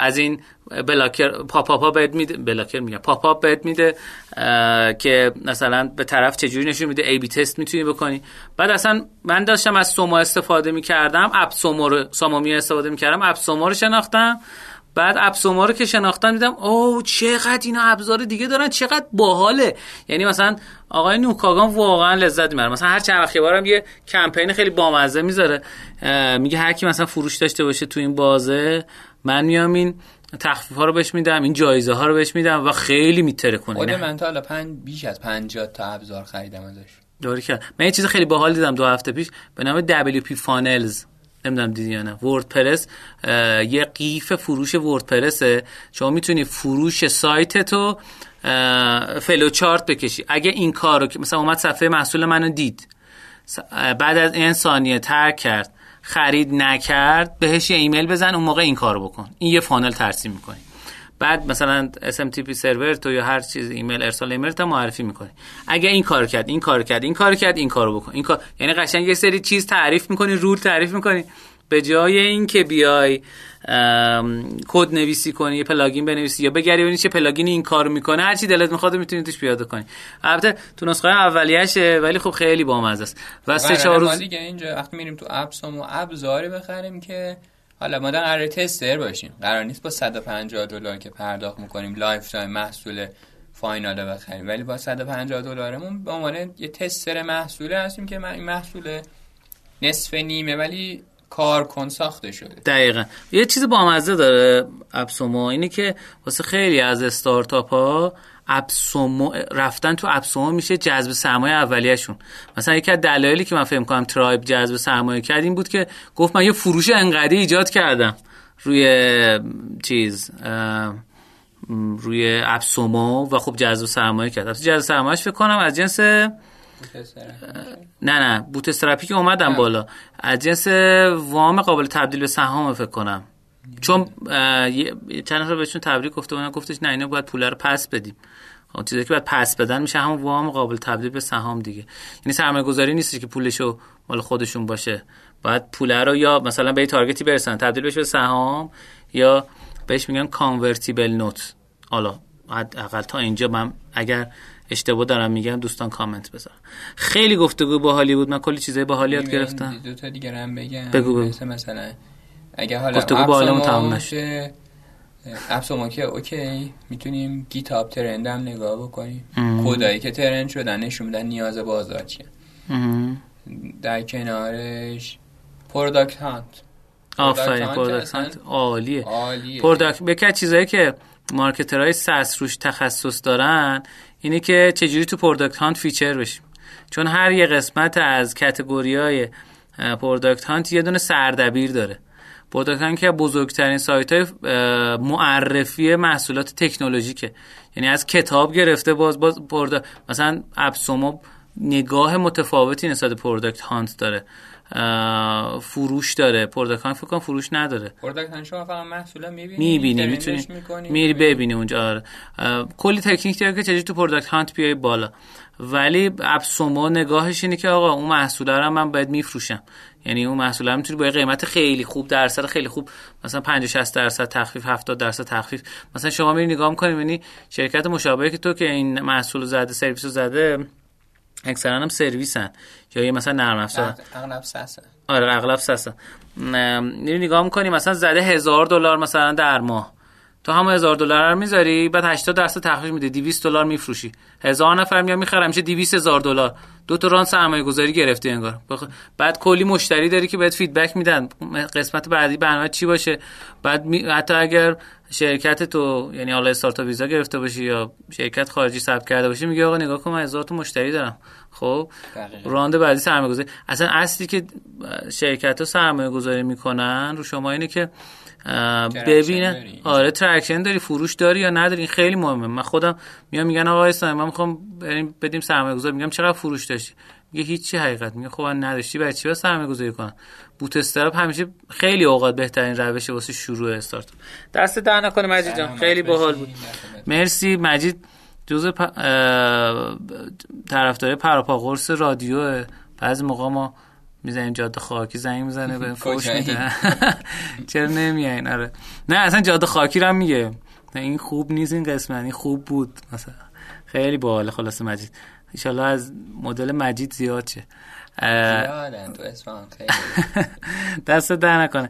از این blocker pop-up بهت میده blocker میگم pop-up بهت میده که مثلا به طرف چجوری نشون میده A/B test می‌تونی بکنی. بعد اصلا من داشتم از Sumo استفاده می‌کردم AppSumo رو SumoMe استفاده می‌کردم AppSumo رو شناختم. بعد ابسوما رو که شناختم دیدم اوه چقدر اینا ابزار دیگه دارن چقدر باحاله. یعنی مثلا آقای نوکاگان واقعا لذت می‌بره. مثلا هر چند وقت بارم یه کمپین خیلی بامزه می‌ذاره. میگه هر کی مثلا فروش داشته باشه تو این بازه من میام این تخفیف ها رو بهش میدم این جایزه ها رو بهش میدم و خیلی میتره کنه خود من تا حالا پنج بیش از 50 تا ابزار خریدم ازش. داری کرد من یه چیز خیلی باحال دیدم دو هفته پیش. به نام WP Funnels. نمی‌دونم دیدی یا نه. وردپرس یه قیف فروش وردپرسه. شما می‌تونی فروش سایت تو فلو چارت بکشی. اگه این کار رو مثلا اومد صفحه محصول منو دید. بعد از این ثانیه ترک کرد. خرید نکرد بهش یه ایمیل بزن اون موقع این کارو بکن. این یه funnel ترسیم می‌کنی. بعد مثلا SMTP server تو یا هر چیز ایمیل ارسال ایمیل تا معرفی می‌کنی. اگه این کار کرد این کار کرد این کار کرد این کارو بکن. این کار یعنی قشنگ یه سری چیز تعریف می‌کنی rule تعریف می‌کنی. به جای اینکه بیای کد نویسی کنی یه plugin بنویسی یا بگردی ببینی چه plugin ی این کارو می‌کنه هر چی دلت می‌خواد می‌تونی توش پیاده کنی. البته تو نسخه اولیه‌شه ولی خب خیلی بامزه است. و سه چهار روز دیگه اینجا وقتی میریم تو AppSumo ابزاری بخریم که حالا ما قرار tester باشیم. قرار نیست با 150 دلار که پرداخت می‌کنیم lifetime محصول final بخریم. ولی با 150 دلارمون به عنوان یه tester محصول هستیم که این محصول نصف نیمه ولی کارکن ساخته شده. دقیقا. یه چیز بامزه داره اپسومو اینه که واسه خیلی از استارتاپ ها ابسومو رفتن تو ابسومو میشه جذب سرمایه اولیه‌شون. مثلا یکی از دلایلی که من فکر کنم ترایب جذب سرمایه کرد این بود که گفت من یه فروش انقدی ایجاد کردم روی چیز روی ابسومو و خب جذب سرمایه کرد. جذب سرمایهش فکر کنم از جنس نه نه bootstrap ی که اومدم بالا. از جنس وام قابل تبدیل به سهام فکر کنم. چون چند نفر بهشون تبریک گفته بودن گفتش نه اینا باید پول رو پس بدیم. اون چیزی که باید پس بدن میشه همون وام قابل تبدیل به سهام دیگه. یعنی سرمایه گذاری نیست که پولشو مال خودشون باشه. باید پول رو یا مثلا به target ی برسن تبدیل بشه به سهام یا بهش میگن convertible note حالا حداقل تا اینجا من اگر اشتباه دارم میگم دوستان کامنت بذار خیلی گفتگو باحالی بود. من کلی چیزای باحالی یاد گرفتم. دو تا دیگه هم بگم. بگو بگو. مثلا اگه حالا گفتگو باحالمون تمام نشه. AppSumo که okay می‌تونیم GitHub trend هم نگاه بکنیم. کدایی که trend شدن نشون میدن نیاز بازار چیه در کنارش Product Hunt آفرین Product Hunt عالیه. Product Hunt که چیزایی که marketer های SaaS روش تخصص دارن اینه که چجوری تو Product Hunt feature بشیم. چون هر یه قسمت از category های Product Hunt یه دونه سردبیر داره. Product Hunt که بزرگترین سایت های معرفی محصولات تکنولوژیکه. یعنی از کتاب گرفته باز باز مثلا AppSumo نگاه متفاوتی نسبت Product Hunt داره. فروش داره. Product Hunt فکر کنم فروش نداره. Product Hunt شما فقط محصول می‌بینی می‌بینی می‌تونی میری ببینی اونجا آره. کلی تکنیک داره که چجوری تو Product Hunt بیای بالا. ولی AppSumo نگاهش اینه که آقا اون محصول رو من باید میفروشم. یعنی اون محصول رو می‌تونی با قیمت خیلی خوب درصد خیلی خوب مثلا 50 60 درصد تخفیف 70 درصد تخفیف. مثلا شما میری نگاه می‌کنی یعنی شرکت مشابهی که تو که این محصول زده سرویس زده اکثرا هم سرویسن. یا یه مثلا نرم افزار. اغلب ساسه آره اغلب ساسه میری نگاه می‌کنی مثلا زده هزار دلار مثلا در ماه. تو هم هزار دلار رو می‌ذاری؟ بعد 80 درصد تخفیف میده. 200 دلار میفروشی. هزار نفر میاد می‌خرم میشه 200 هزار دلار. دو تا ران سرمایه گذاری گرفتی انگار. بعد کلی مشتری داری که بهت فیدبک میدن. قسمت بعدی برنامه چی باشه؟ بعد می... حتی اگر شرکت تو یعنی حالا استارتاپ ویزا گرفته باشی یا شرکت خارجی ثبت کرده باشی میگه آقا نگاه کن من هزار تا مشتری دارم. خب؟ round بعدی سرمایه گذاری اصلا اصلی که شرکت ها سرمایه گذاری می‌کنن رو شما اینه که ببینن آره traction داری فروش داری یا نداری؟ این خیلی مهمه. من خودم میام میگن آقا سلام من می‌خوام بریم بدیم سرمایه گذاری میگم چقدر فروش داشتی؟ میگه هیچی حقیقت. میگه خب نداشتی برای چی سرمایه گذاری کنن bootstrap همیشه خیلی اوقات بهترین روشه واسه شروع استارتاپ دستت درد نکنه مجید جان. خیلی باحال بود. مرسی. مجید جزء پ... طرفدار پراپا قرص رادیو بعضی موقع ما می‌زنیم جاده خاکی زنگ می‌زنه به فوش میده. چرا نمیاین آره. نه اصلا جاده خاکی رو هم میگه. نه این خوب نیست این قسمت این خوب بود. مثلا خیلی باحال خلاص مجید. ان از مدل مجید زیاد شه. خیلی. دست در نکنه.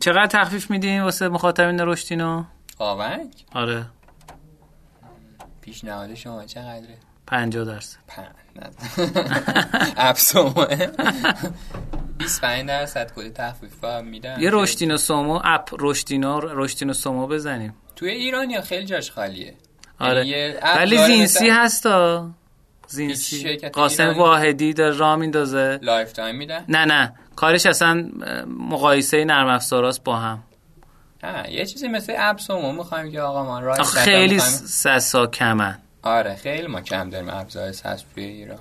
چقدر تخفیف میدین واسه مخاطبین رشدینو؟ آونگ؟ آره. پیشنهاد شما چقدره؟ 50 درصد. پن افسومه. 25 درصد کلی تخفیف با میدن. یه رشدینو سومو اپ رشدینو رشدینو سومو بزنیم. توی ایران یا خیلی جاش خالیه؟ آره. یعنی اپ ولی زینسی هستا زینسی. قاسم ایرانی؟ واحدی داره راه میندازه. لایف تایم میدن؟ نه نه. کارش اصلا مقایسه نرم افزاراست با هم. آه، یه چیزی مثل ابسومو می‌خوایم که آقا ما خیلی. سسا کمن. آره خیلی ما کم داریم ابزار ساز توی ایران.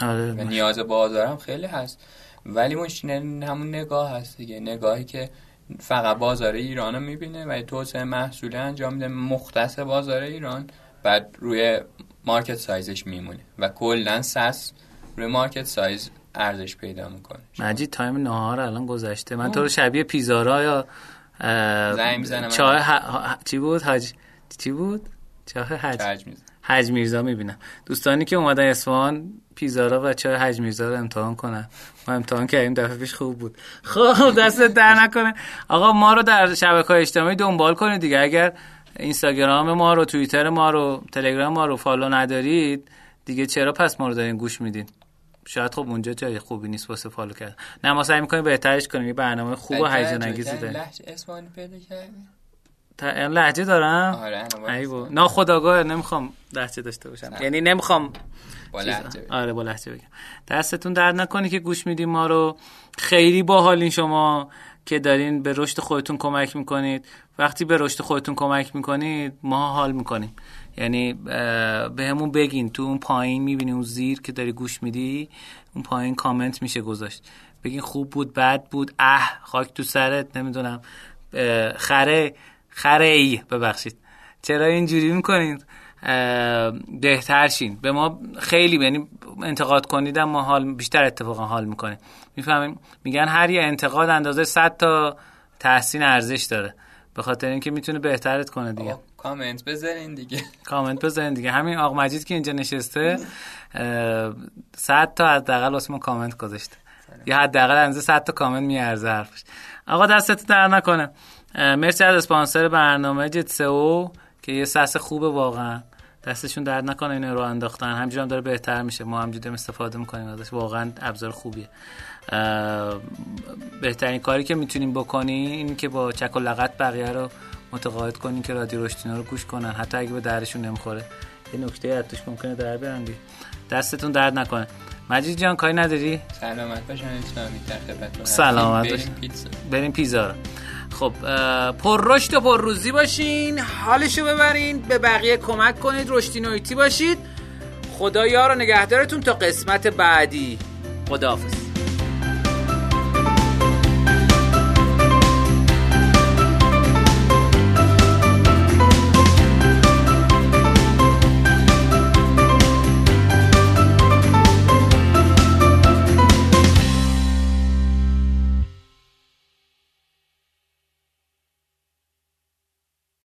و آره نیاز بازارم خیلی هست. ولی مشکل همون نگاه هست دیگه. نگاهی که فقط بازار ایران رو می‌بینه و توسعه محصولی انجام میده. مختص بازار ایران بعد روی مارکت سایزش میمونه و کلا سس روی market size ارزش پیدا می‌کنه. مجید time نهار الان گذشته. من تو رو شبیه پیزارا یا زنگ. چای چی بود؟ حاج چی بود؟ چای حج حج میرزا می‌بینم. دوستانی که اومدن اصفهان پیزارا و چای حج میرزا رو امتحان کنن؟ ما امتحان کردیم دفعه پیش خوب بود. خب دستت درد نکنه. آقا ما رو در شبکه های اجتماعی دنبال کنید دیگه. اگر اینستاگرام ما رو توییتر ما رو تلگرام ما رو follow ندارید دیگه چرا پس ما رو دارین گوش میدین؟ شاید خب اونجا جای خوبی نیست واسه فالو کردن. نه ما سعی می‌کنیم بهترش کنیم. یه برنامه خوب و هیجان انگیزی داریم. پیدا کردی؟ لهجه دارم؟ آره. ناخودآگاه نمی‌خوام لهجه داشته باشم. یعنی نمی‌خوام با بگی. آره با لهجه بگم. دستتون درد نکنی که گوش میدین ما رو. خیلی باحالین شما که دارین به رشد خودتون کمک می‌کنید. وقتی به رشد خودتون کمک می‌کنید ما حال می‌کنیم. یعنی به همون بگین تو اون پایین می‌بینی اون زیر که داری گوش میدی اون پایین کامنت میشه گذاشت. بگین خوب بود بد بود اه خاک تو سرت نمی‌دونم. خره. خره ای ببخشید. چرا اینجوری می‌کنید؟ بهتر شین. به ما خیلی یعنی انتقاد کنید ما حال بیشتر اتفاقا حال می‌کنه. می‌فهمیم میگن هر یه انتقاد اندازه 100 تا تحسین ارزش داره. به خاطر اینکه می‌تونه بهترت کنه دیگه. کامنت بذارین دیگه. کامنت بزنید دیگه. همین آقا مجید که اینجا نشسته اه، 100 تا حداقل واسه ما کامنت گذاشته. یا حداقل اندازه 100 تا کامنت میارزه حرفش. آقا دستت در نکنه. مرسی از اسپانسر برنامه جتسو که یه سس خوبه واقعا. دستشون درد نکنه اینو رو انداختن. همینجوری هم داره بهتر میشه. ما همینجوری استفاده می‌کنیم ازش. واقعا ابزار خوبیه. بهترین کاری که می‌تونیم بکنیم این که با چک و لغت بقیه رو متقاعد کنیم که رادیو رشتینا رو گوش کنن. حتی اگه به دردشون نمی‌خوره. یه نکته از توش ممکنه در دیگه. دستتون درد نکنه. مجید جان کاری نداری؟ سلامت باشن اسلامی در خدمتتون سلامت. باشن. بریم پیتزا. بریم پیزا رو. خب پر رشد و پر روزی باشین حالشو ببرین به بقیه کمک کنید رشدی نویتی باشید. خدا یار و نگهدارتون تا قسمت بعدی. خداحافظ.